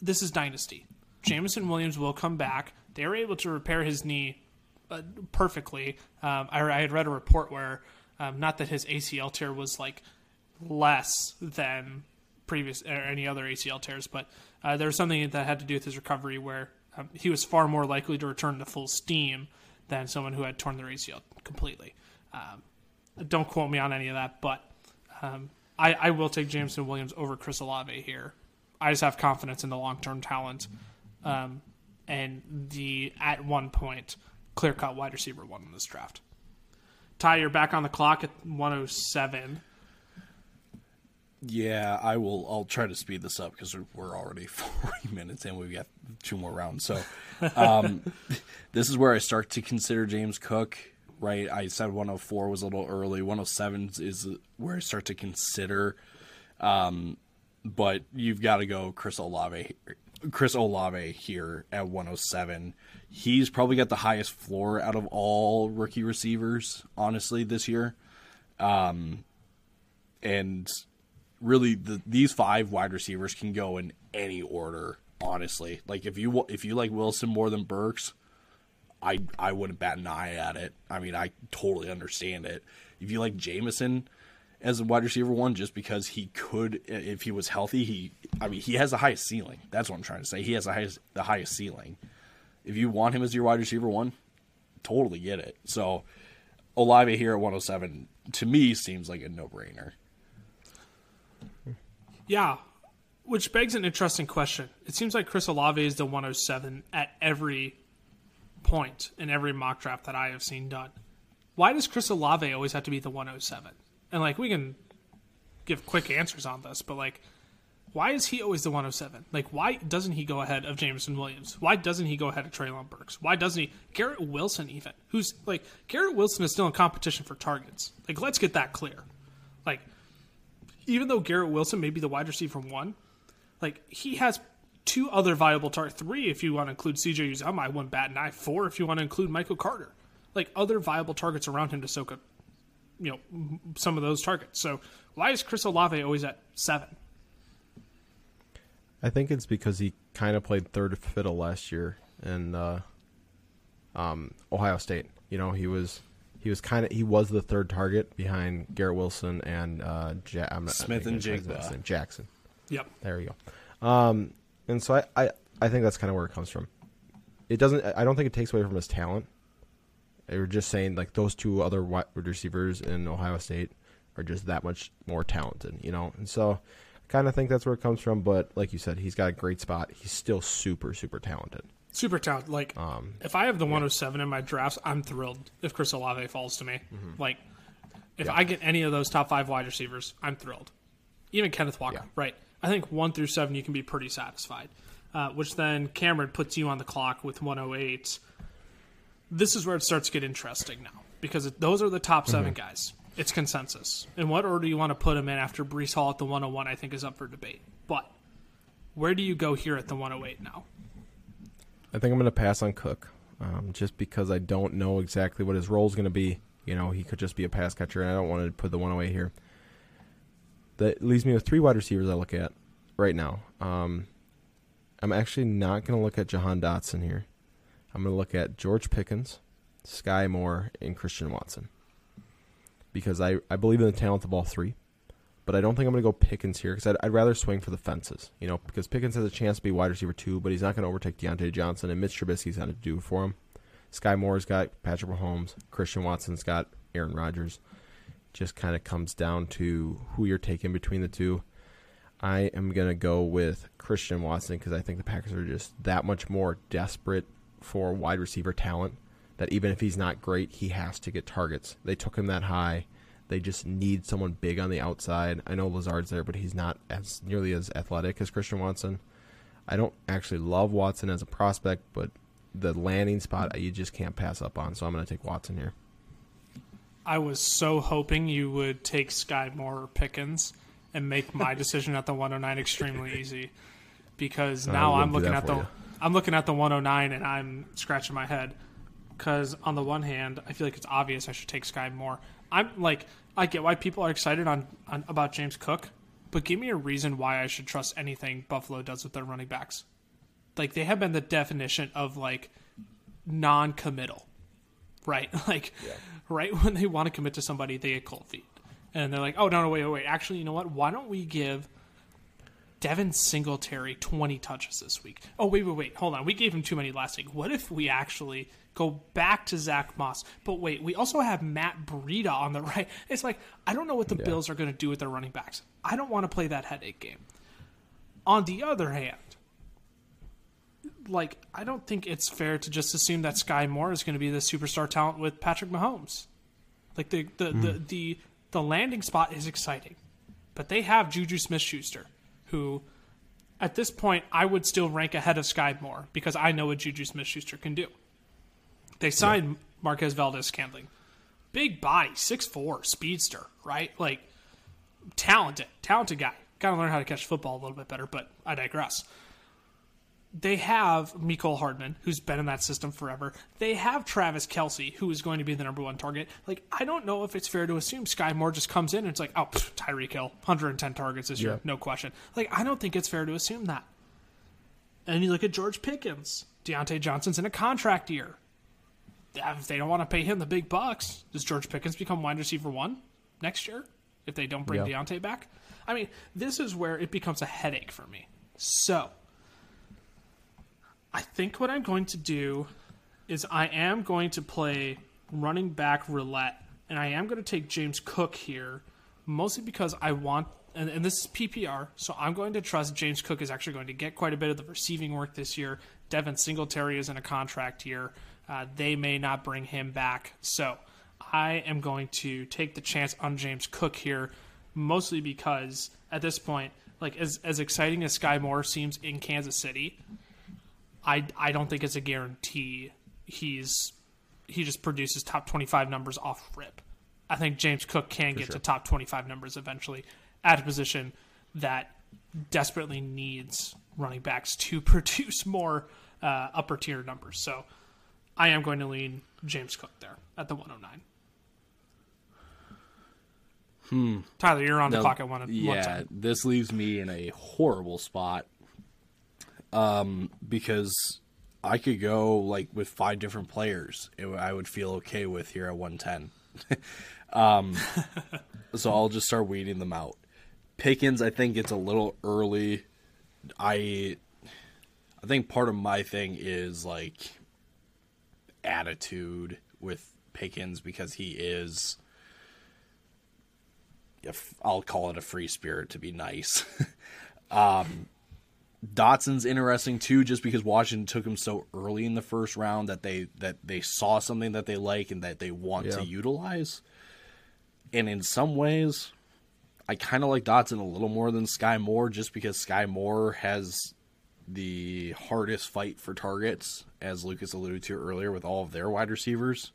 this is Dynasty. Jameson Williams will come back. They were able to repair his knee uh, perfectly. Um, I, I, had read a report where, um, not that his ACL tear was like less than previous or any other ACL tears, but uh, there was something that had to do with his recovery where um, he was far more likely to return to full steam than someone who had torn their ACL completely. Um, don't quote me on any of that, but um, I, I, will take Jameson Williams over Chris Olave here. I just have confidence in the long term talent um, and the at one point clear cut wide receiver one in this draft. Ty, you're back on the clock at 107. Yeah, I will. I'll try to speed this up because we're already 40 minutes in. We've got two more rounds. So, um, this is where I start to consider James Cook. Right, I said 104 was a little early. 107 is where I start to consider. Um, but you've got to go Chris Olave. Chris Olave here at 107. He's probably got the highest floor out of all rookie receivers, honestly, this year. Um, and really the, these five wide receivers can go in any order. Honestly, like if you if you like Wilson more than Burks, I I wouldn't bat an eye at it. I mean, I totally understand it. If you like Jameson as a wide receiver one, just because he could, if he was healthy, he I mean he has the highest ceiling. That's what I'm trying to say. He has the highest the highest ceiling. If you want him as your wide receiver one, totally get it. So Olave here at 107 to me seems like a no brainer. Yeah, which begs an interesting question. It seems like Chris Olave is the 107 at every point in every mock draft that I have seen done. why does Chris Olave always have to be the 107? And like we can give quick answers on this, but like why is he always the 107? Like why doesn't he go ahead of Jameson Williams? Why doesn't he go ahead of Treylon Burks? Why doesn't he Garrett Wilson even? Who's like Garrett Wilson is still in competition for targets. Like let's get that clear. Like even though Garrett Wilson may be the wide receiver from one, like he has two other viable targets, three if you want to include CJ Uzomah, one bat and eye, four if you want to include Michael Carter. Like other viable targets around him to soak up, you know, some of those targets. So why is Chris Olave always at seven? I think it's because he kind of played third fiddle last year in uh, um, Ohio State. You know, he was he was kind of he was the third target behind Garrett Wilson and uh, ja- I'm, Smith and think Jigba. Jackson. Yep. There you go. Um, and so I, I, I think that's kind of where it comes from. It doesn't. I don't think it takes away from his talent. They were just saying like those two other wide receivers in Ohio State are just that much more talented, you know. And so, I kind of think that's where it comes from. But like you said, he's got a great spot. He's still super, super talented. Super talented. Like, Um, if I have the 107 in my drafts, I'm thrilled if Chris Olave falls to me. Like, if Yeah. I get any of those top five wide receivers, I'm thrilled. Even Kenneth Walker, Yeah. right? I think one through seven, you can be pretty satisfied. Uh, which then Cameron puts you on the clock with 108. This is where it starts to get interesting now because it, those are the top 7 guys. It's consensus. In what order do you want to put them in after Breece Hall at the 101, I think is up for debate. But where do you go here at the 108 now? I think I'm going to pass on Cook, um, just because I don't know exactly what his role is going to be. You know, he could just be a pass catcher, and I don't want to put the one away here. That leaves me with three wide receivers I look at right now. Um, I'm actually not going to look at Jahan Dotson here. I'm going to look at George Pickens, Sky Moore, and Christian Watson. Because I, I believe in the talent of all three. But I don't think I'm going to go Pickens here because I'd, I'd rather swing for the fences. You know, because Pickens has a chance to be wide receiver two, but he's not going to overtake Diontae Johnson, and Mitch Trubisky's going to do for him. Sky Moore's got Patrick Mahomes. Christian Watson's got Aaron Rodgers. Just kind of comes down to who you're taking between the two. I am going to go with Christian Watson because I think the Packers are just that much more desperate for wide receiver talent that even if he's not great, he has to get targets. They took him that high. They just need someone big on the outside. I know Lazard's there, but he's not as nearly as athletic as Christian Watson. I don't actually love Watson as a prospect, but the landing spot you just can't pass up on. So I'm going to take Watson here. I was so hoping you would take Sky Moore or Pickens and make my decision at the 109 extremely easy because now I'm looking at the you. I'm looking at the 109 and I'm scratching my head because on the one hand I feel like it's obvious I should take Sky Moore. I'm like I get why people are excited on, on about James Cook, but give me a reason why I should trust anything Buffalo does with their running backs. Like they have been the definition of like non-committal, right? Like right when they want to commit to somebody, they get cold feet, and they're like, "Oh no, no, wait, wait, wait! Actually, you know what? Why don't we give Devin Singletary twenty touches this week? Oh wait, wait, wait! Hold on, we gave him too many last week. What if we actually go back to Zach Moss? But wait, we also have Matt Breida on the right. It's like I don't know what the Bills are going to do with their running backs. I don't want to play that headache game. On the other hand, like I don't think it's fair to just assume that Sky Moore is going to be the superstar talent with Patrick Mahomes. Like the the, the, hmm. the the landing spot is exciting, but they have Juju Smith Schuster, who at this point I would still rank ahead of Sky Moore because I know what Juju Smith Schuster can do. They signed Marquez Valdes Scantling, big body, 6'4", speedster, right? Like talented, talented guy. Got to learn how to catch football a little bit better, but I digress they have Mecole Hardman, who's been in that system forever. They have Travis Kelce, who is going to be the number one target. Like, I don't know if it's fair to assume Sky Moore just comes in and it's like, oh, pff, Tyreek Hill, 110 targets this year, no question. Like, I don't think it's fair to assume that. And you look at George Pickens. Diontae Johnson's in a contract year. If they don't want to pay him the big bucks, does George Pickens become wide receiver one next year if they don't bring Yeah. Diontae back? I mean, this is where it becomes a headache for me. So, I think what I'm going to do is I am going to play running back roulette, and I am going to take James Cook here, mostly because I want, and, and this is PPR, so I'm going to trust James Cook is actually going to get quite a bit of the receiving work this year. Devin Singletary is in a contract year. Uh, they may not bring him back, so I am going to take the chance on James Cook here, mostly because at this point, like as as exciting as Sky Moore seems in Kansas City, I I don't think it's a guarantee he's he just produces top twenty five numbers off rip. I think James Cook can get sure. to top twenty five numbers eventually at a position that desperately needs running backs to produce more uh, upper tier numbers. So I am going to lean James Cook there at the 109. Hmm. Tyler, you're on the Now, clock at one. one yeah, time. this leaves me in a horrible spot. Um, because I could go like with five different players. It, I would feel okay with here at 110. um, so I'll just start weeding them out. Pickens, I think it's a little early. I, I think part of my thing is like attitude with Pickens because he is if I'll call it a free spirit to be nice. um, Dotson's interesting too, just because Washington took him so early in the first round that they that they saw something that they like and that they want Yeah. to utilize. And in some ways, I kind of like Dotson a little more than Sky Moore, just because Sky Moore has the hardest fight for targets, as Lucas alluded to earlier, with all of their wide receivers.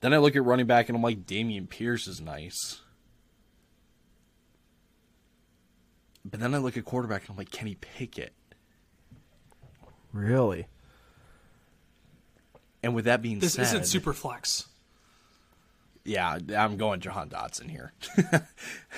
Then I look at running back and I'm like, Dameon Pierce is nice. But then I look at quarterback and I'm like, Kenny Pickett. Really? And with that being This said, isn't super flex. yeah, I'm going Jahan Dotson here.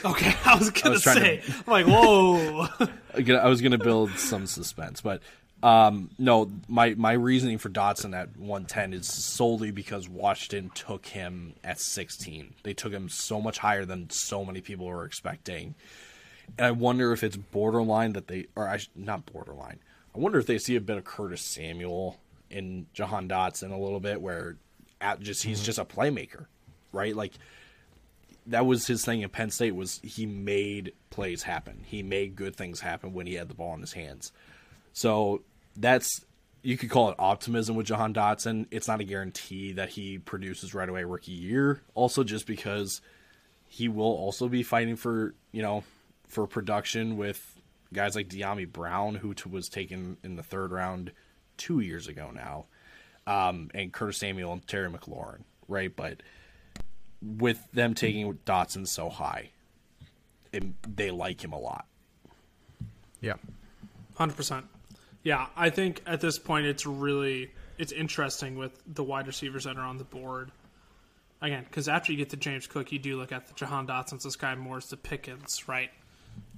Okay, I was gonna was say, to- I'm like, whoa. I I was going to build some suspense, but um, no, my my reasoning for Dotson at 110 is solely because Washington took him at 16. They took him so much higher than so many people were expecting, and I wonder if it's borderline that they, or I not borderline. I wonder if they see a bit of Curtis Samuel in Jahan Dotson a little bit, where at just he's mm-hmm. just a playmaker, right? Like that was his thing at Penn State was he made plays happen. He made good things happen when he had the ball in his hands. So that's you could call it optimism with Jahan Dotson. It's not a guarantee that he produces right away rookie year. Also, just because he will also be fighting for you know for production with guys like Dyami Brown, who t- was taken in the third round two years ago now, um, and Curtis Samuel and Terry McLaurin, right? But with them taking Dotson so high, it, they like him a lot. Yeah. Hundred percent. Yeah, I think at this point it's really it's interesting with the wide receivers that are on the board. Again, because after you get to James Cook, you do look at the Jahan Dotsons, the Sky Moores, the Pickens, right?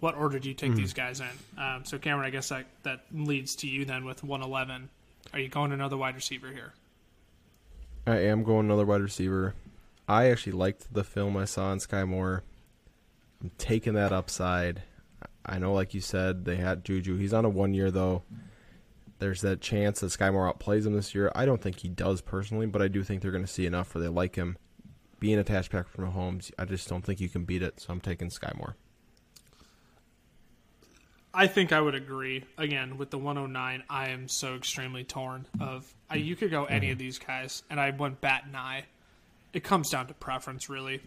What order do you take these guys in? Um, so, Cameron, I guess that that leads to you then with one eleven. Are you going another wide receiver here? I am going another wide receiver. I actually liked the film I saw in Sky Moore. I'm taking that upside. I know, like you said, they had Juju. He's on a one year though. There's that chance that Sky Moore outplays him this year. I don't think he does personally, but I do think they're going to see enough where they like him. Being attached back from Mahomes, I just don't think you can beat it. So I'm taking Sky Moore. I think I would agree. Again, with the 109, I am so extremely torn. Of I, you could go any of mm-hmm. these guys, and I went bat and eye. It comes down to preference, really.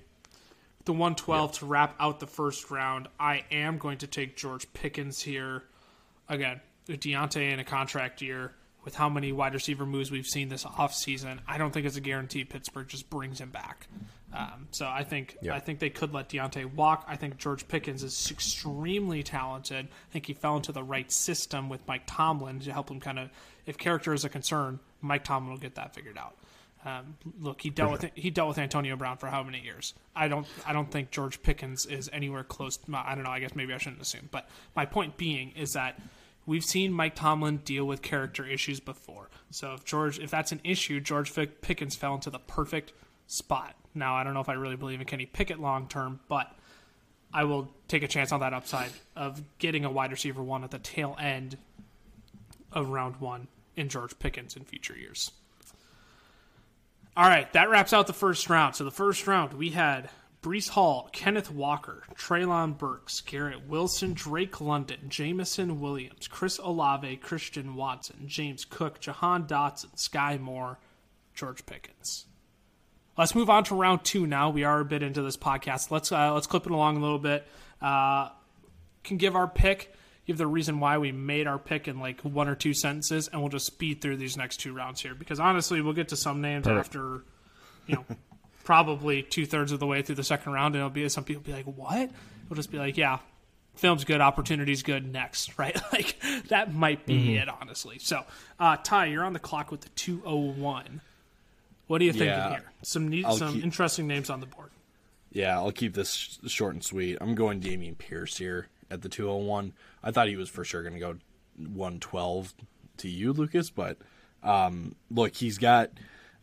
The 112 to wrap out the first round, I am going to take George Pickens here. Again, with Diontae in a contract year, with how many wide receiver moves we've seen this offseason, I don't think it's a guarantee Pittsburgh just brings him back. Um, so I think Yeah. I think they could let Diontae walk. I think George Pickens is extremely talented. I think he fell into the right system with Mike Tomlin to help him kind of. If character is a concern, Mike Tomlin will get that figured out. Um, look, he dealt with he dealt with Antonio Brown for how many years? I don't I don't think George Pickens is anywhere close. To, I don't know. I guess maybe I shouldn't assume. But my point being is that we've seen Mike Tomlin deal with character issues before. So if George, if that's an issue, George Pickens fell into the perfect spot. Now I don't know if I really believe in Kenny Pickett long term, but I will take a chance on that upside of getting a wide receiver one at the tail end of round one in George Pickens in future years. All right, that wraps out the first round. So the first round we had Breece Hall, Kenneth Walker, Treylon Burks, Garrett Wilson, Drake London, Jameson Williams, Chris Olave, Christian Watson, James Cook, Jahan Dotson, Sky Moore, George Pickens. Let's move on to round two now. We are a bit into this podcast. Let's uh, let's clip it along a little bit. Uh, can give our pick, give the reason why we made our pick in like one or two sentences, and we'll just speed through these next two rounds here. Because honestly, we'll get to some names Perfect. after, you know, probably two thirds of the way through the second round, and it'll be some people be like, "What?" We'll just be like, "Yeah, film's good, opportunity's good, next." Right? Like that might be it, honestly. So, uh, Ty, you're on the clock with the two oh one. What are you thinking Yeah. here? Some neat, some keep- interesting names on the board. Yeah, I'll keep this sh- short and sweet. I'm going Dameon Pierce here at the 201. I thought he was for sure going to go 112 to you, Lucas, but um, look, he's got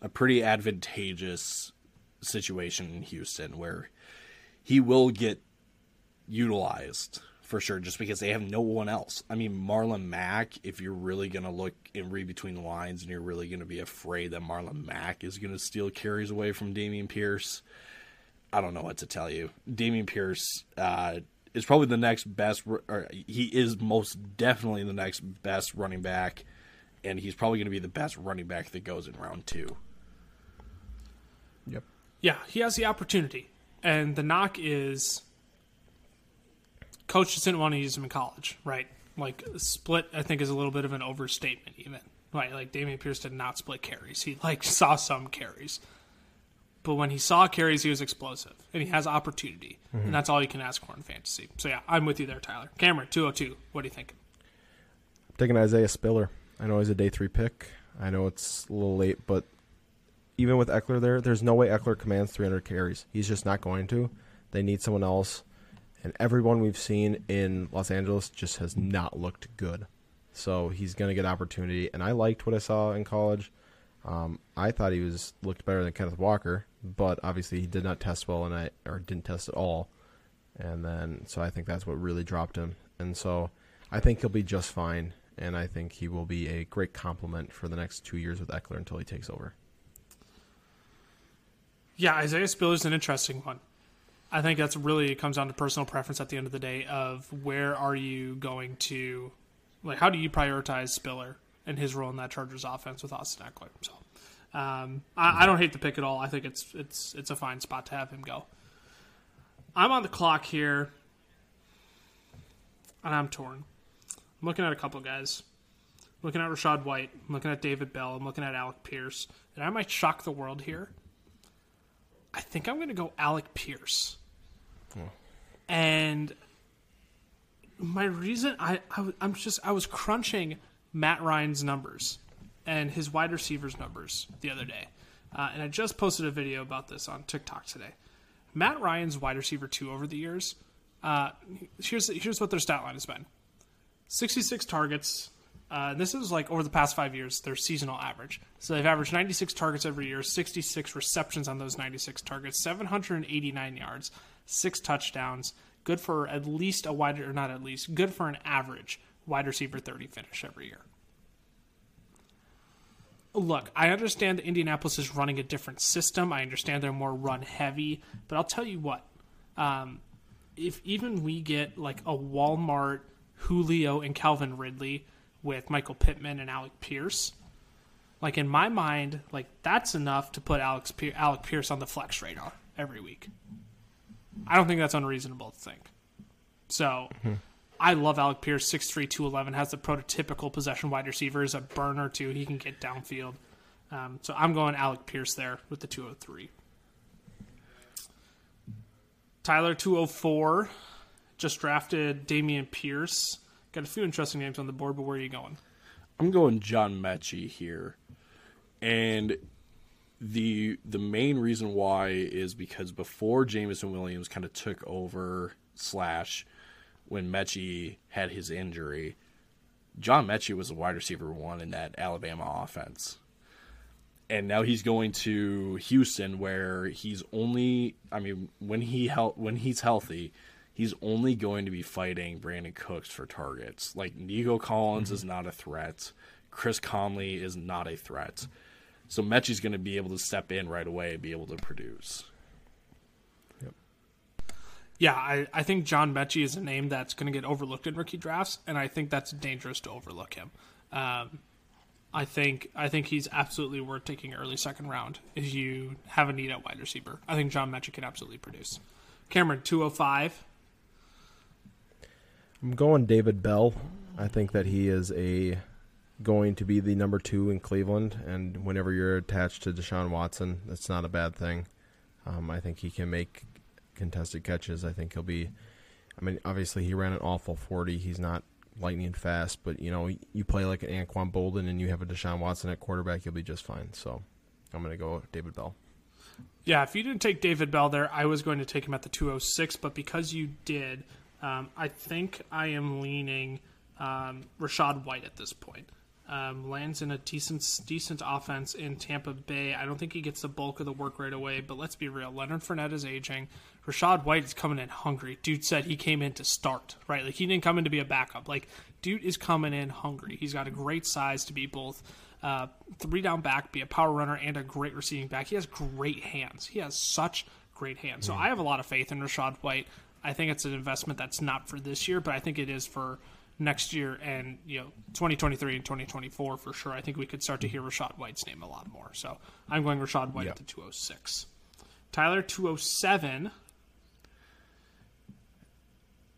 a pretty advantageous situation in Houston where he will get utilized for sure just because they have no one else. I mean, Marlon Mack, if you're really going to look and read between the lines and you're really going to be afraid that Marlon Mack is going to steal carries away from Dameon Pierce, I don't know what to tell you. Dameon Pierce uh, is probably the next best, or he is most definitely the next best running back, and he's probably going to be the best running back that goes in round two. Yep. Yeah, he has the opportunity. And the knock is coach just didn't want to use him in college, right? Like split I think is a little bit of an overstatement even. Right, like Dameon Pierce did not split carries. He like saw some carries. But when he saw carries, he was explosive. And he has opportunity. And mm-hmm. that's all you can ask for in fantasy. So yeah, I'm with you there, Tyler. Cameron, two oh two. What do you thinking? taking Isaiah Spiller. I know he's a day three pick. I know it's a little late, but even with Ekeler there, there's no way Ekeler commands 300 carries. He's just not going to. They need someone else, and everyone we've seen in Los Angeles just has not looked good. So he's going to get opportunity, and I liked what I saw in college. Um, I thought he was looked better than Kenneth Walker, but obviously he did not test well, and I or didn't test at all. And then so I think that's what really dropped him. And so I think he'll be just fine, and I think he will be a great complement for the next two years with Ekeler until he takes over. Yeah, Isaiah Spiller is an interesting one. I think that's really it comes down to personal preference at the end of the day of where are you going to like how do you prioritize Spiller and his role in that Chargers offense with Austin Ekeler. So um, I, I don't hate the pick at all. I think it's it's it's a fine spot to have him go. I'm on the clock here and I'm torn. I'm looking at a couple guys. I'm looking at Rachaad White. I'm looking at David Bell. I'm looking at Alec Pierce. And I might shock the world here. I think I'm going to go Alec Pierce. And my reason, I, I, am just, I was crunching Matt Ryan's numbers and his wide receivers numbers the other day. Uh, and I just posted a video about this on TikTok today. Matt Ryan's wide receiver two over the years. Uh, here's here's what their stat line has been: 66 targets. Uh, this is like over the past five years, their seasonal average. So they've averaged 96 targets every year, 66 receptions on those 96 targets, 789 yards, six touchdowns. Good for at least a wide, or not at least, good for an average wide receiver 30 finish every year. Look, I understand that Indianapolis is running a different system. I understand they're more run heavy, but I'll tell you what. Um, if even we get like a Walmart, Julio, and Calvin Ridley with Michael Pittman and Alec Pierce, like in my mind, like that's enough to put Alex Alec Pierce on the flex radar every week. I don't think that's unreasonable to think. So, I love Alec Pierce, 6'3", 211, has the prototypical possession wide receiver, is a burner too. He can get downfield. Um, so I'm going Alec Pierce there with the 203. Tyler 204 just drafted Dameon Pierce. Got a few interesting names on the board, but where are you going? I'm going John Metchie here, and the the main reason why is because before Jameson Williams kind of took over slash when Metchie had his injury, John Metchie was a wide receiver one in that Alabama offense. And now he's going to Houston where he's only I mean when he hel- when he's healthy, he's only going to be fighting Brandin Cooks for targets. Like Nico Collins mm-hmm. is not a threat. Chris Conley is not a threat. So Metchie's going to be able to step in right away and be able to produce. Yeah, I, I think John Metchie is a name that's going to get overlooked in rookie drafts, and I think that's dangerous to overlook him. Um, I think I think he's absolutely worth taking early second round if you have a need at wide receiver. I think John Metchie can absolutely produce. Cameron, 205. I'm going David Bell. I think that he is a going to be the number two in Cleveland, and whenever you're attached to Deshaun Watson, that's not a bad thing. Um, I think he can make contested catches. I think he'll be. I mean, obviously he ran an awful forty. He's not lightning fast, but you know, you play like an Anquan Boldin and you have a Deshaun Watson at quarterback, you'll be just fine. So, I'm going to go David Bell. Yeah, if you didn't take David Bell there, I was going to take him at the 206, but because you did, um, I think I am leaning um, Rachaad White at this point. Um, lands in a decent decent offense in Tampa Bay. I don't think he gets the bulk of the work right away, but let's be real. Leonard Fournette is aging. Rachaad White is coming in hungry. Dude said he came in to start, right? Like he didn't come in to be a backup. Like dude is coming in hungry. He's got a great size to be both uh, three down back, be a power runner, and a great receiving back. He has great hands. He has such great hands. So mm. I have a lot of faith in Rachaad White. I think it's an investment that's not for this year, but I think it is for next year and you know 2023 and 2024 for sure. I think we could start to hear Rachaad White's name a lot more. So I'm going Rachaad White yep. the 206. Tyler 207.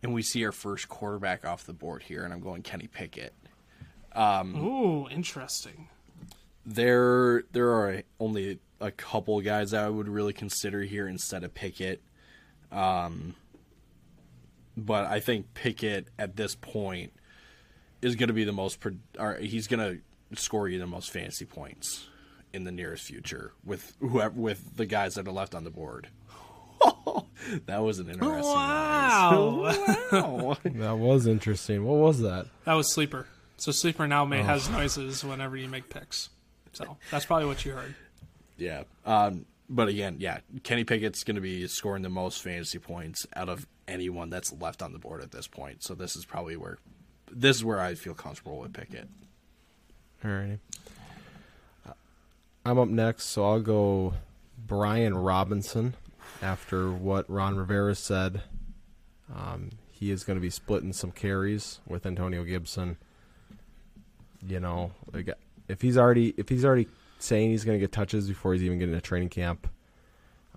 And we see our first quarterback off the board here, and I'm going Kenny Pickett. Um, Ooh, interesting. There, there are only a couple guys I would really consider here instead of Pickett. Um, but I think Pickett at this point is going to be the most. Or he's going to score you the most fantasy points in the nearest future with whoever with the guys that are left on the board. that was an interesting. Wow. wow. that was interesting. What was that? That was sleeper. So sleeper now may oh. has noises whenever you make picks. So that's probably what you heard. Yeah. Um, but again, yeah, Kenny Pickett's going to be scoring the most fantasy points out of anyone that's left on the board at this point. So this is probably where this is where I feel comfortable with Pickett. Alrighty. I'm up next, so I'll go Brian Robinson after what Ron Rivera said. Um, he is going to be splitting some carries with Antonio Gibson. You know, if he's already if he's already saying he's going to get touches before he's even getting a training camp,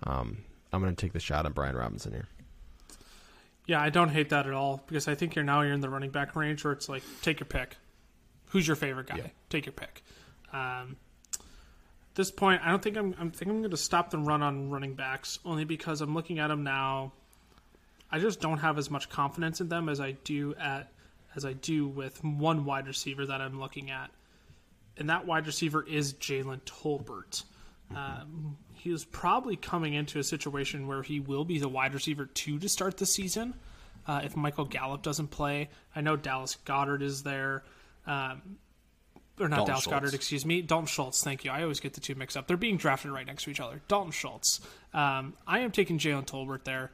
um, I'm going to take the shot on Brian Robinson here. Yeah, I don't hate that at all because I think you're now you're in the running back range where it's like take your pick. Who's your favorite guy? Yeah. Take your pick. Um, this point, I don't think I'm. I'm think I'm going to stop the run on running backs only because I'm looking at them now. I just don't have as much confidence in them as I do at as I do with one wide receiver that I'm looking at, and that wide receiver is Jalen Tolbert. Mm-hmm. Um, he is probably coming into a situation where he will be the wide receiver two to start the season. Uh, if Michael Gallup doesn't play, I know Dallas Goedert is there. Um, or not Dalton Dallas Schultz. Goedert, excuse me. Dalton Schultz, thank you. I always get the two mixed up. They're being drafted right next to each other. Dalton Schultz. Um, I am taking Jalen Tolbert there.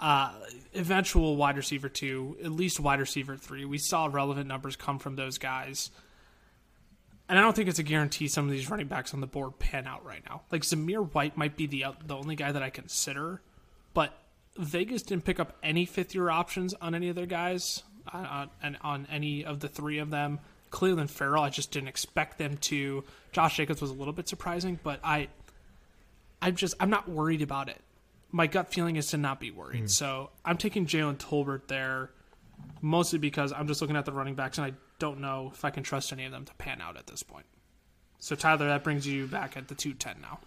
Uh, eventual wide receiver two, at least wide receiver three. We saw relevant numbers come from those guys. And I don't think it's a guarantee some of these running backs on the board pan out right now. Like Zamir White might be the the only guy that I consider, but Vegas didn't pick up any fifth year options on any of their guys, uh, and on any of the three of them. Clelin Ferrell, I just didn't expect them to. Josh Jacobs was a little bit surprising, but I, I'm just I'm not worried about it. My gut feeling is to not be worried. Mm. So I'm taking Jalen Tolbert there, mostly because I'm just looking at the running backs and I don't know if I can trust any of them to pan out at this point. So Tyler, that brings you back at the 210 now.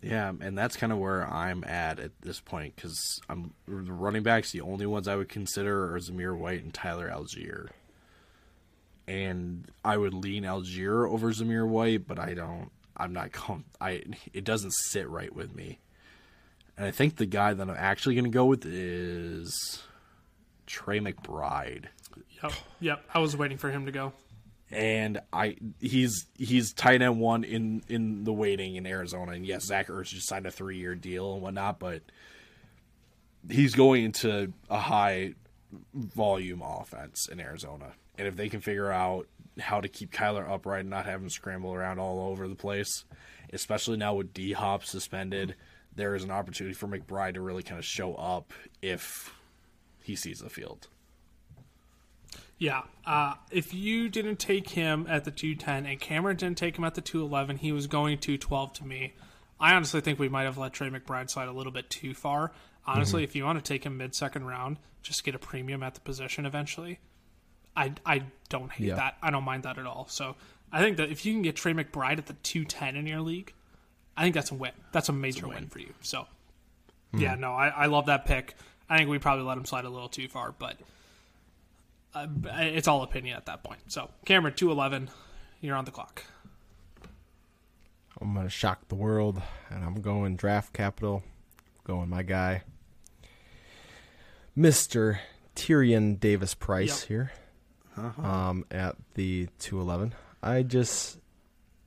Yeah, and that's kind of where I'm at at this point because I'm the running backs. The only ones I would consider are Zamir White and Tyler Allgeier, and I would lean Allgeier over Zamir White, but I don't. I'm not. Com- I it doesn't sit right with me. And I think the guy that I'm actually going to go with is Trey McBride. Yep, yep. I was waiting for him to go. And I he's he's tight end one in in the waiting in Arizona. And yes, Zach Ertz just signed a three year deal and whatnot, but he's going into a high volume offense in Arizona. And if they can figure out how to keep Kyler upright and not have him scramble around all over the place, especially now with D Hop suspended, there is an opportunity for McBride to really kind of show up if he sees the field. Yeah. Uh, if you didn't take him at the 210 and Cameron didn't take him at the 211, he was going 212 to me. I honestly think we might have let Trey McBride slide a little bit too far. Honestly, if you want to take him mid second round, just get a premium at the position eventually. I, I don't hate Yeah. that. I don't mind that at all. So I think that if you can get Trey McBride at the 210 in your league, I think that's a win. That's a major win. for you. So yeah, no, I, I love that pick. I think we probably let him slide a little too far, but uh, it's all opinion at that point. So Cameron, 211, you're on the clock. I'm gonna shock the world, and I'm going draft capital. Going my guy, Mister Tyrion Davis Price Yep. here, um, at the 211. I just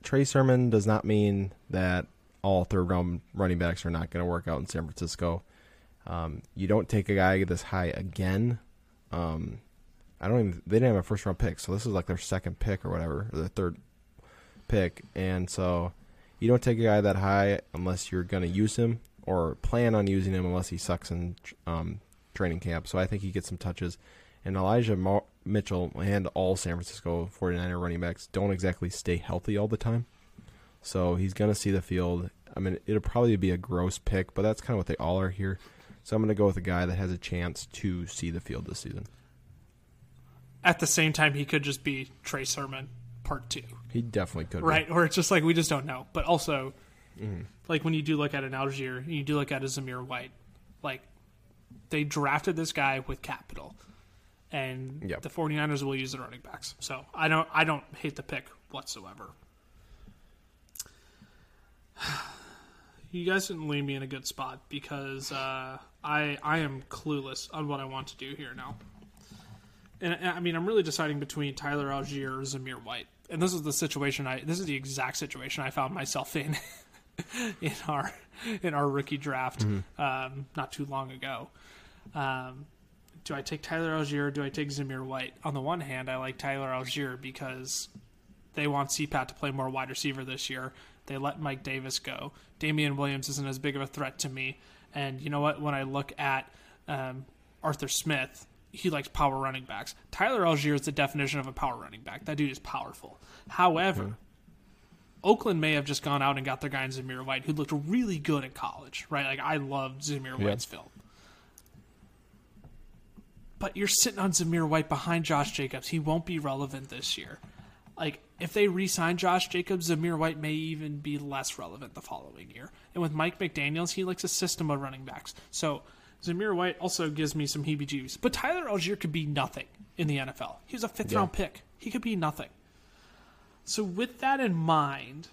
Trey Sermon does not mean that all third round running backs are not going to work out in San Francisco. Um, you don't take a guy this high again. Um, I don't even. They didn't have a first round pick, so this is like their second pick or whatever, or their third pick, and so you don't take a guy that high unless you're going to use him or plan on using him unless he sucks in um, training camp. So I think he gets some touches. And Elijah Mo- Mitchell and all San Francisco 49er running backs don't exactly stay healthy all the time. So he's going to see the field. I mean, it'll probably be a gross pick, but that's kind of what they all are here. So I'm going to go with a guy that has a chance to see the field this season. At the same time, he could just be Trey Sermon part two, He definitely could. be. right? Or it's just like we just don't know. But also, like when you do look at an Allgeier, you do look at a Zamir White, like they drafted this guy with capital, and Yep. the 49ers will use the running backs. So I don't, I don't hate the pick whatsoever. You guys didn't leave me in a good spot because uh, I I am clueless on what I want to do here now. And I mean, I'm really deciding between Tyler Allgeier or Zamir White. And this is the situation I this is the exact situation I found myself in in our in our rookie draft um, not too long ago. Um, do I take Tyler Allgeier or do I take Zamir White? On the one hand, I like Tyler Allgeier because they want CPAT to play more wide receiver this year. They let Mike Davis go. Damien Williams isn't as big of a threat to me. And you know what? When I look at um, Arthur Smith, he likes power running backs. Tyler Allgeier is the definition of a power running back. That dude is powerful. However, Oakland may have just gone out and got their guy in Zamir White, who looked really good in college, right? Like I loved Zamir White's film. But you're sitting on Zamir White behind Josh Jacobs. He won't be relevant this year. Like if they re-sign Josh Jacobs, Zamir White may even be less relevant the following year. And with Mike McDaniel's, he likes a system of running backs. So Zamir White also gives me some heebie-jeebies. But Tyler Allgeier could be nothing in the NFL. He was a fifth Yeah. round pick. He could be nothing. So with that in mind,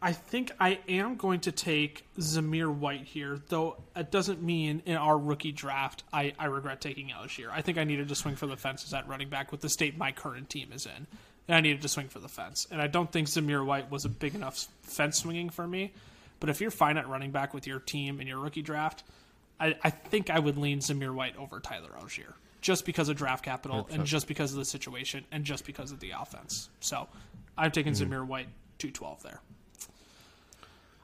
I think I am going to take Zamir White here, though it doesn't mean in our rookie draft I, I regret taking Allgeier. I think I needed to swing for the fences at running back with the state my current team is in. And I needed to swing for the fence. And I don't think Zamir White was a big enough fence swinging for me. But if you're fine at running back with your team in your rookie draft, I, I think I would lean Zamir White over Tyler Allgeier. Just because of draft capital and just because of the situation and just because of the offense. So I'm taking Zamir White 212 there.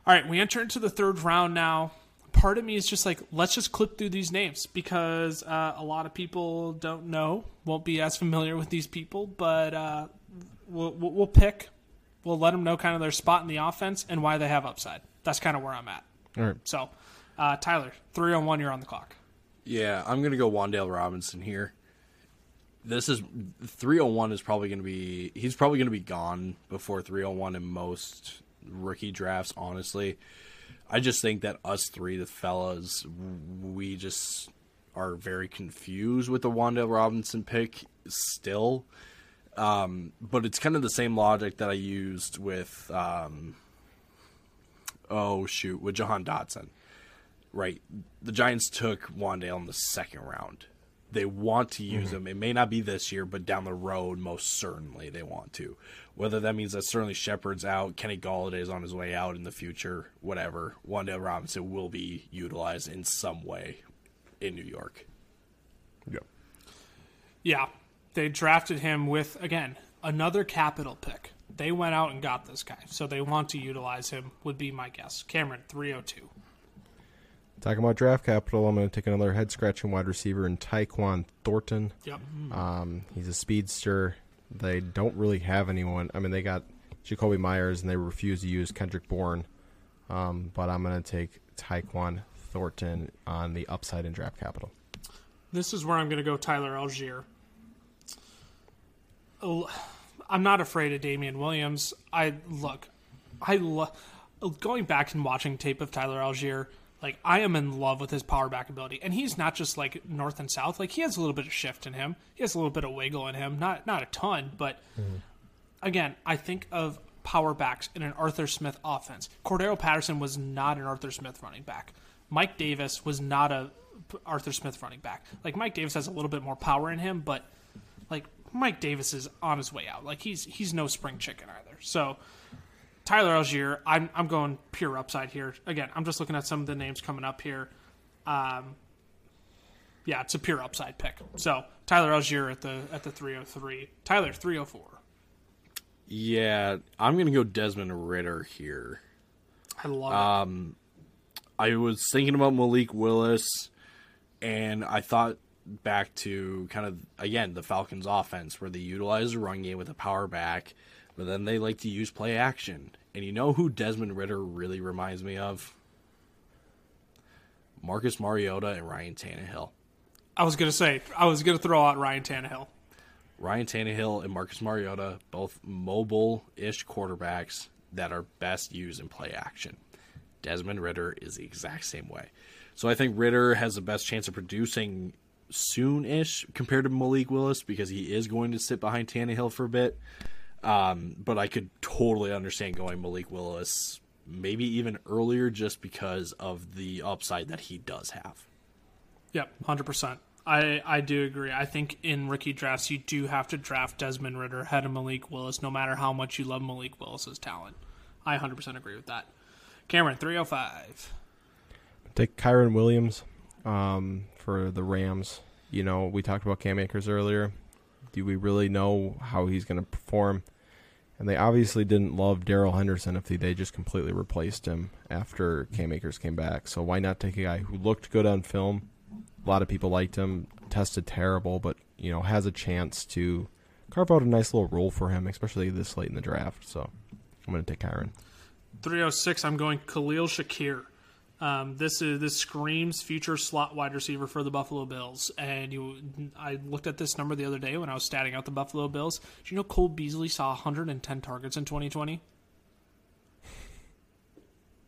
All right, we enter into the third round now. Part of me is just like, let's just clip through these names because uh, a lot of people don't know, won't be as familiar with these people, but uh, we'll we'll pick. We'll let them know kind of their spot in the offense and why they have upside. That's kind of where I'm at. All right. So, uh, Tyler, three on one, you're on the clock. Yeah, I'm gonna go Wan'Dale Robinson here. This is 301 is probably gonna be he's probably gonna be gone before 301 in most rookie drafts. Honestly, I just think that us three, the fellas, we just are very confused with the Wan'Dale Robinson pick still. Um, but it's kind of the same logic that I used with um, oh shoot with Jahan Dotson right, the Giants took Wan'Dale in the second round. They want to use mm-hmm. him. It may not be this year, but down the road, most certainly they want to. Whether that means that certainly Shepard's out, Kenny Golladay's on his way out in the future, whatever. Wan'Dale Robinson will be utilized in some way in New York. Yep. Yeah, they drafted him with again another capital pick. They went out and got this guy, so they want to utilize him. Would be my guess. Cameron three hundred two. Talking about draft capital, I'm going to take another head scratching wide receiver in Tyquan Thornton. Yep. Um, he's a speedster. They don't really have anyone. I mean, they got Jakobi Meyers and they refuse to use Kendrick Bourne. Um, but I'm going to take Tyquan Thornton on the upside in draft capital. This is where I'm going to go Tyler Allgeier. Oh, I'm not afraid of Damien Williams. I look, I love going back and watching tape of Tyler Allgeier. Like I am in love with his power back ability, and he's not just like north and south. Like he has a little bit of shift in him. He has a little bit of wiggle in him. Not not a ton, but mm-hmm. again, I think of power backs in an Arthur Smith offense. Cordarrelle Patterson was not an Arthur Smith running back. Mike Davis was not a Arthur Smith running back. Like Mike Davis has a little bit more power in him, but like Mike Davis is on his way out. Like he's he's no spring chicken either. So Tyler Allgeier, I'm I'm going pure upside here. Again, I'm just looking at some of the names coming up here. Um, yeah, it's a pure upside pick. So Tyler Allgeier at the at the 303. Tyler 304. Yeah, I'm gonna go Desmond Ridder here. I love Um, I was thinking about Malik Willis, and I thought back to kind of again the Falcons' offense where they utilize the run game with a power back, but then they like to use play action. And you know who Desmond Ridder really reminds me of? Marcus Mariota and Ryan Tannehill. I was gonna say I was gonna throw out Ryan Tannehill. Ryan Tannehill and Marcus Mariota, both mobile-ish quarterbacks that are best used in play action. Desmond Ridder is the exact same way. So I think Ridder has the best chance of producing soon-ish compared to Malik Willis because he is going to sit behind Tannehill for a bit. Um, but I could totally understand going Malik Willis maybe even earlier just because of the upside that he does have. Yep, hundred percent. I I do agree. I think in rookie drafts you do have to draft Desmond Ridder ahead of Malik Willis, no matter how much you love Malik Willis's talent. I hundred percent agree with that. Cameron three oh five. Take Kyren Williams um, for the Rams. You know, we talked about Cam Akers earlier. Do we really know how he's going to perform? And they obviously didn't love Darrell Henderson if they, just completely replaced him after Cam Akers came back. So why not take a guy who looked good on film? A lot of people liked him, tested terrible, but you know has a chance to carve out a nice little role for him, especially this late in the draft. So I'm going to take Kyren. 306 i'm going khalil shakir um, this is this screams future slot wide receiver for the buffalo bills and you i looked at this number the other day when i was statting out the buffalo bills do you know cole beasley saw 110 targets in 2020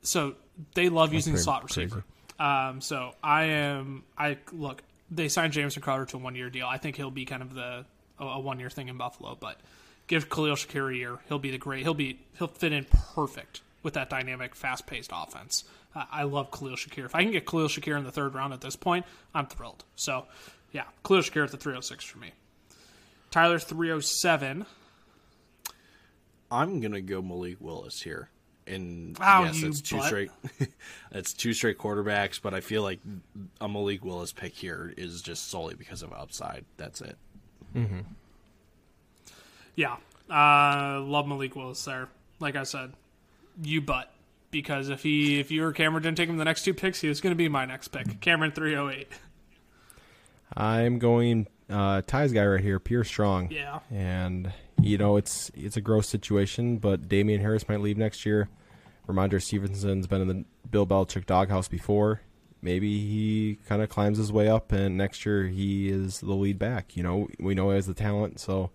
so they love using pretty slot receiver um, so i am i look they signed jameson crowder to a one year deal i think he'll be kind of the a, a one year thing in buffalo but give Khalil Shakir a year. He'll be the great. He'll be he'll fit in perfect with that dynamic, fast paced offense. Uh, I love Khalil Shakir. If I can get Khalil Shakir in the third round at this point, I'm thrilled. So, yeah, Khalil Shakir at the 306 for me. Tyler 307. I'm gonna go Malik Willis here. And Wow, yes, you it's two butt. straight. it's two straight quarterbacks, but I feel like a Malik Willis pick here is just solely because of upside. That's it. Yeah, uh, love Malik Willis there. Like I said, you butt because if he if you or Cameron didn't take him the next two picks, he was going to be my next pick. Cameron 308. I'm going uh, Ty's guy right here, Pierre Strong. Yeah. And you know it's it's a gross situation, but Damien Harris might leave next year. Rhamondre Stevenson's been in the Bill Belichick doghouse before. Maybe he kind of climbs his way up, and next year he is the lead back. You know, we know he has the talent. So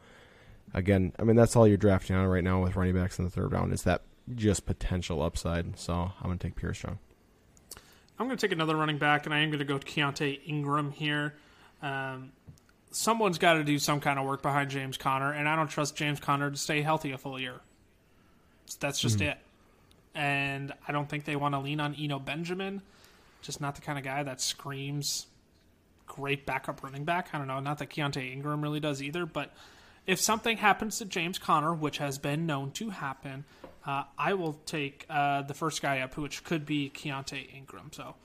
again, I mean that's all you're drafting on right now with running backs in the third round is that just potential upside. So I'm gonna take Pierre Strong. I'm going to take another running back, and I am going to go Keaontay Ingram here. Um, someone's got to do some kind of work behind James Conner, and I don't trust James Conner to stay healthy a full year. That's just it. And I don't think they want to lean on Eno Benjamin. Just not the kind of guy that screams great backup running back. I don't know. Not that Keaontay Ingram really does either, but if something happens to James Conner, which has been known to happen, uh, I will take uh, the first guy up, which could be Keaontay Ingram. So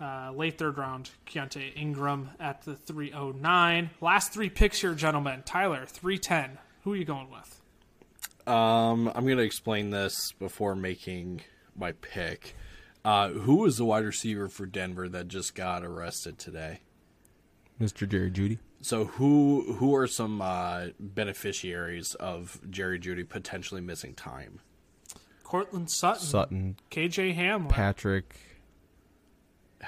uh, late third round, Keaontay Ingram at the 309. Last three picks here, gentlemen. Tyler, 310. Who are you going with? Um, I'm gonna explain this before making my pick. Uh, who was the wide receiver for Denver that just got arrested today? Mr. Jerry Jeudy. So who who are some uh, beneficiaries of Jerry Jeudy potentially missing time? Courtland Sutton, Sutton, KJ Hamler. Patrick,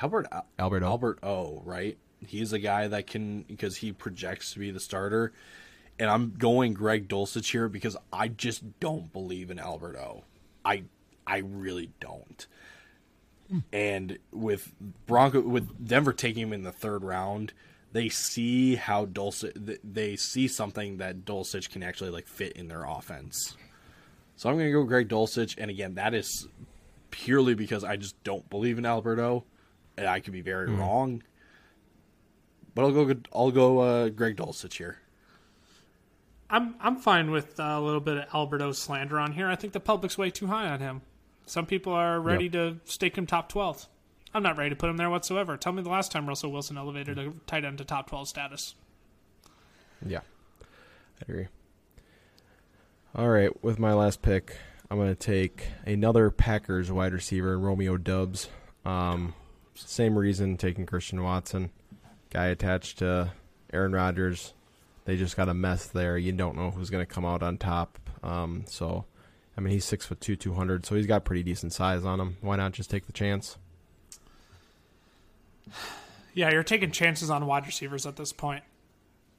Albert Albert O. Albert O. Right? He's a guy that can because he projects to be the starter. And I'm going Greg Dulcich here because I just don't believe in Albert O. I I really don't. And with Bronco with Denver taking him in the third round, they see how Dulcich they see something that Dulcich can actually like fit in their offense. So I'm going to go Greg Dulcich, and again, that is purely because I just don't believe in Albert O, and I could be very wrong. But I'll go. I'll go uh, Greg Dulcich here. I'm I'm fine with uh, a little bit of Albert O slander on here. I think the public's way too high on him. Some people are ready Yep. to stake him top 12. I'm not ready to put him there whatsoever. Tell me the last time Russell Wilson elevated a tight end to top 12 status. Yeah, I agree. All right, with my last pick, I'm going to take another Packers wide receiver, Romeo Doubs. Um, same reason, taking Christian Watson, guy attached to Aaron Rodgers. They just got a mess there. You don't know who's going to come out on top. Um, so, I mean, he's six foot two, two hundred, so he's got pretty decent size on him. Why not just take the chance? Yeah, you're taking chances on wide receivers at this point.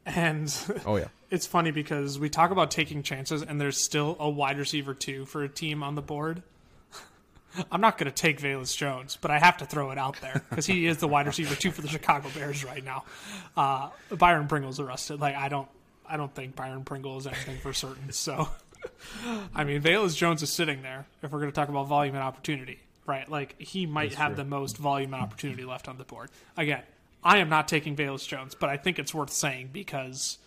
And Oh yeah, it's funny because we talk about taking chances and there's still a wide receiver two for a team on the board. I'm not going to take Velus Jones, but I have to throw it out there because he is the wide receiver two for the Chicago Bears right now. Uh, Byron Pringle's arrested. Like I don't, I don't think Byron Pringle is anything for certain. So, I mean, Velus Jones is sitting there. If we're going to talk about volume and opportunity, right? Like he might have the most volume and opportunity left on the board. Again, I am not taking Velus Jones, but I think it's worth saying because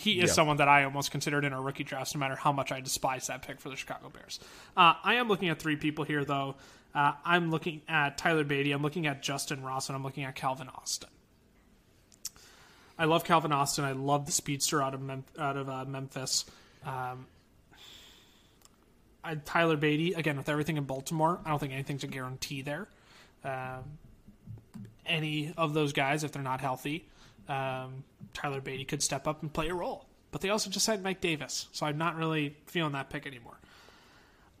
he is Yeah. someone that I almost considered in our rookie drafts, no matter how much I despise that pick for the Chicago Bears. Uh, I am looking at three people here, though. Uh, I'm looking at Tyler Badie, I'm looking at Justin Ross, and I'm looking at Calvin Austin. I love Calvin Austin. I love the speedster out of Mem- out of uh, Memphis. Um, I, Tyler Badie, again with everything in Baltimore, I don't think anything's a guarantee there. Um, any of those guys, if they're not healthy, um, Tyler Badie could step up and play a role. But they also just signed Mike Davis, so I'm not really feeling that pick anymore.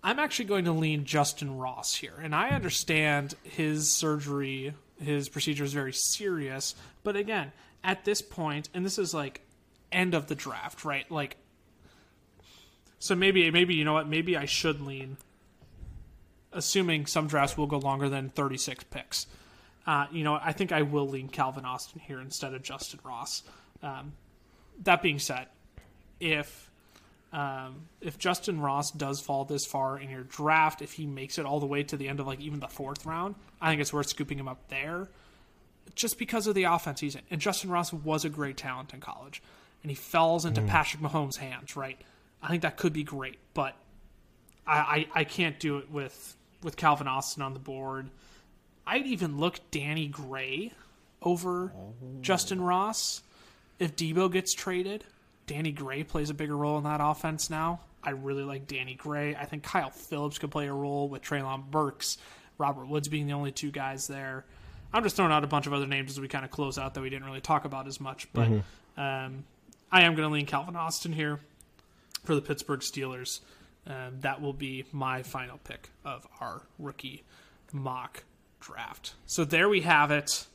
I'm actually going to lean Justin Ross here, and I understand his surgery, his procedure is very serious. But again, at this point, and this is like end of the draft, right? Like, so maybe, maybe you know what? Maybe I should lean, assuming some drafts will go longer than 36 picks. Uh, you know, I think I will lean Calvin Austin here instead of Justin Ross. Um, that being said, if um, if Justin Ross does fall this far in your draft, if he makes it all the way to the end of like even the fourth round, I think it's worth scooping him up there, just because of the offense he's in. And Justin Ross was a great talent in college, and he falls into Patrick Mahomes' hands. Right, I think that could be great, but I, I, I can't do it with with Calvin Austin on the board. I'd even look Danny Gray over Justin Ross. If Debo gets traded, Danny Gray plays a bigger role in that offense now. I really like Danny Gray. I think Kyle Philips could play a role with Treylon Burks, Robert Woods being the only two guys there. I'm just throwing out a bunch of other names as we kind of close out that we didn't really talk about as much. But um, I am going to lean Calvin Austin here for the Pittsburgh Steelers. Um, that will be my final pick of our rookie mock draft. So there we have it,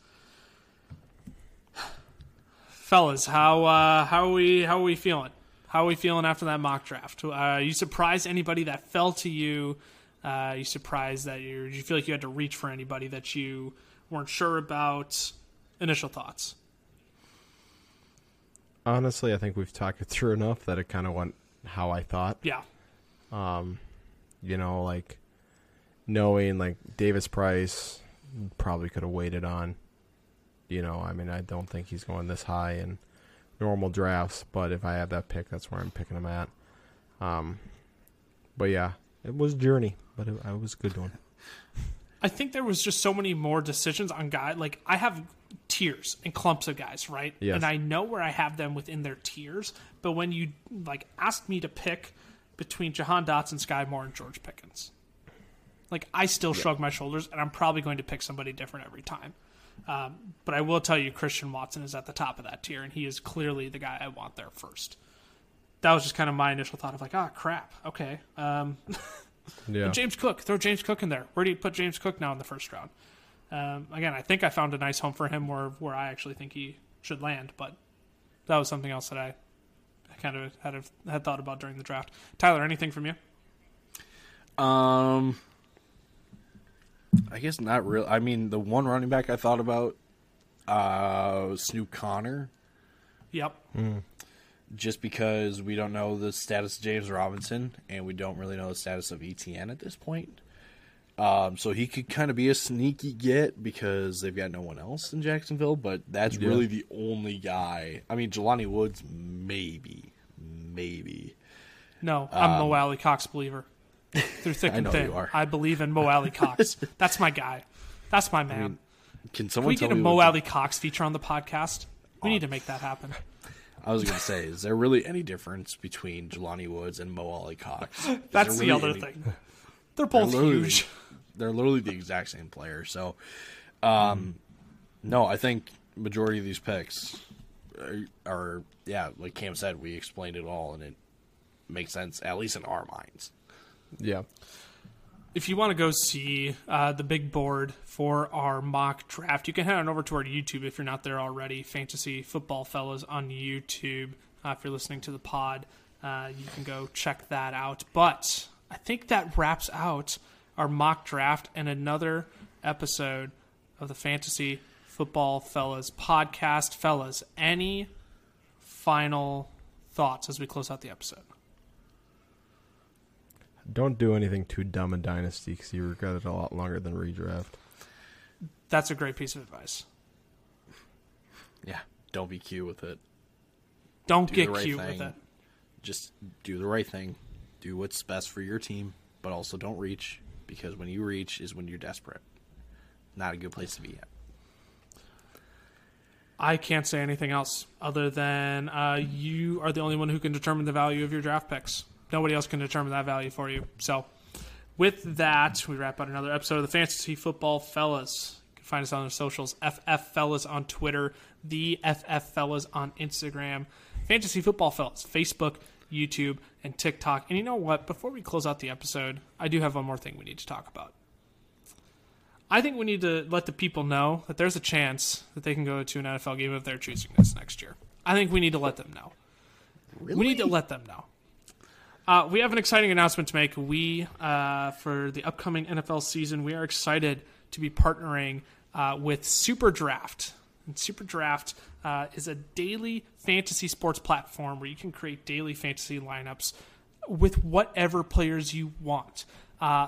fellas. How uh, how are we how are we feeling? How are we feeling after that mock draft? Uh, you surprised anybody that fell to you? Uh, you surprised that you you feel like you had to reach for anybody that you weren't sure about? Initial thoughts. honestly, I think we've talked it through enough that it kind of went how I thought. Yeah, Um, you know, like knowing like Davis Price probably could have waited on. You know, I mean, I don't think he's going this high in normal drafts, but if I have that pick, that's where I'm picking him at. Um, but yeah, it was journey, but it, I was a good one. I think there was just so many more decisions on guy. Like I have tiers and clumps of guys, right? Yes. And I know where I have them within their tiers. But when you like asked me to pick between Jahan Dotson, Sky Moore, and George Pickens, Like I still shrug my shoulders, and I'm probably going to pick somebody different every time. Um, but I will tell you, Christian Watson is at the top of that tier, and he is clearly the guy I want there first. That was just kind of my initial thought of like, ah, crap. Okay, um, Yeah. James Cook, throw James Cook in there. Where do you put James Cook now in the first round? Um, again, I think I found a nice home for him where where I actually think he should land, but that was something else that I, I kind of had had thought about during the draft. Tyler, anything from you? Um, I guess not real. I mean, the one running back I thought about, uh, was Snoop Conner, Yep. just because we don't know the status of James Robinson and we don't really know the status of ETN at this point. Um, so he could kind of be a sneaky get because they've got no one else in Jacksonville, but that's Yeah. really the only guy. I mean, Jelani Woods, maybe, maybe. No, I'm Mo Alie-Cox believer. Through thick I and thin. I believe in Mo Alie-Cox. That's my guy. That's my man. Can Can someone we tell get a Mo what the- Cox feature on the podcast? We need to make that happen. I was going to say, is there really any difference between Jelani Woods and Mo Alie-Cox? Is That's there the other any- thing. They're both literally- huge. They're literally the exact same player. So, um, no, I think majority of these picks are, are, yeah, like Cam said, we explained it all, and it makes sense at least in our minds. Yeah. if you want to go see uh, the big board for our mock draft, you can head on over to our YouTube if you're not there already. Fantasy Football Fellas on YouTube. Uh, if you're listening to the pod, uh, you can go check that out. But I think that wraps out our mock draft and another episode of the Fantasy Football Fellas podcast. Fellas, any final thoughts as we close out the episode? Don't do anything too dumb in Dynasty because you regret it a lot longer than redraft. That's a great piece of advice. Yeah, don't be cute with it. Don't Do get the right cute thing. with it. Just do the right thing. Do what's best for your team, but also don't reach because when you reach is when you're desperate. Not a good place to be at. I can't say anything else other than uh, you are the only one who can determine the value of your draft picks. Nobody else can determine that value for you. So, with that, we wrap out another episode of the Fantasy Football Fellas. You can find us on the socials FF Fellas on Twitter, the FF Fellas on Instagram, Fantasy Football Fellas, Facebook, YouTube, and TikTok. And you know what? Before we close out the episode, I do have one more thing we need to talk about. I think we need to let the people know that there's a chance that they can go to an NFL game of their choosing this next year. I think we need to let them know. Really? We need to let them know. Uh, we have an exciting announcement to make. We, uh, for the upcoming NFL season, we are excited to be partnering uh, with Super Draft. And Super Draft uh, is a daily fantasy sports platform where you can create daily fantasy lineups with whatever players you want. Uh,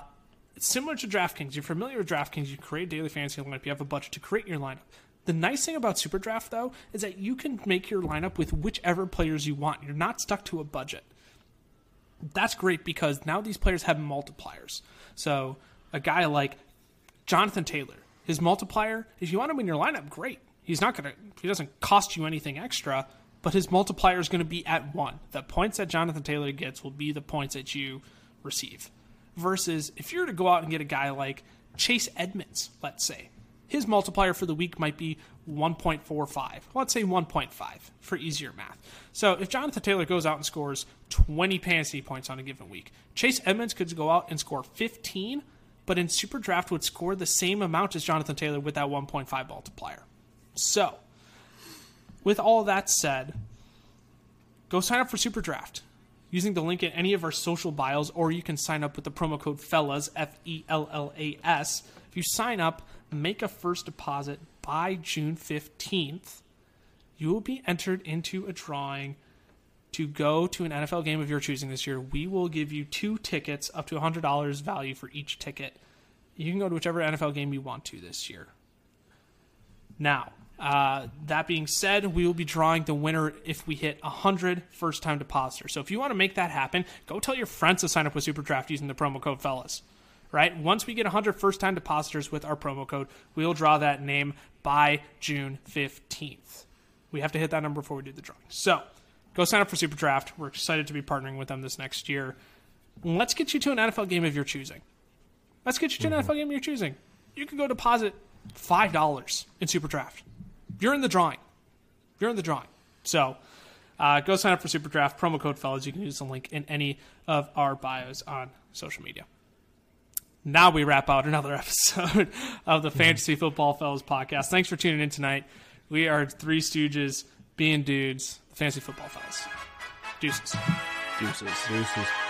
similar to DraftKings. You're familiar with DraftKings. You create daily fantasy lineup. You have a budget to create your lineup. The nice thing about Super Draft, though, is that you can make your lineup with whichever players you want. You're not stuck to a budget that's great because now these players have multipliers. So a guy like Jonathan Taylor, his multiplier, if you want him in your lineup, great. He's not gonna he doesn't cost you anything extra, but his multiplier is gonna be at one. The points that Jonathan Taylor gets will be the points that you receive. Versus if you were to go out and get a guy like Chase Edmonds, let's say, his multiplier for the week might be 1.45. Let's say 1.5 for easier math. So if Jonathan Taylor goes out and scores 20 fantasy points on a given week, Chase Edmonds could go out and score 15, but in Super Draft would score the same amount as Jonathan Taylor with that 1.5 multiplier. So, with all that said, go sign up for Super Draft using the link in any of our social bios, or you can sign up with the promo code FELLAS, F E L L A S. If you sign up, make a first deposit by June 15th, you will be entered into a drawing to go to an NFL game of your choosing this year. We will give you two tickets, up to $100 value for each ticket. You can go to whichever NFL game you want to this year. Now, uh, that being said, we will be drawing the winner if we hit 100 first time depositors. So if you want to make that happen, go tell your friends to sign up with Superdraft using the promo code FELLAS. Right? Once we get 100 first time depositors with our promo code, we'll draw that name by June 15th. We have to hit that number before we do the drawing. So go sign up for Superdraft. We're excited to be partnering with them this next year. Let's get you to an NFL game of your choosing. Let's get you to an NFL game of your choosing. You can go deposit five dollars in Super Draft. You're in the drawing. You're in the drawing. So uh, go sign up for Super Draft. Promo code fellas. You can use the link in any of our bios on social media. Now we wrap out another episode of the mm-hmm. Fantasy Football Fellas podcast. Thanks for tuning in tonight. We are three stooges being dudes, Fantasy Football Fellas. Deuces. Deuces. Deuces.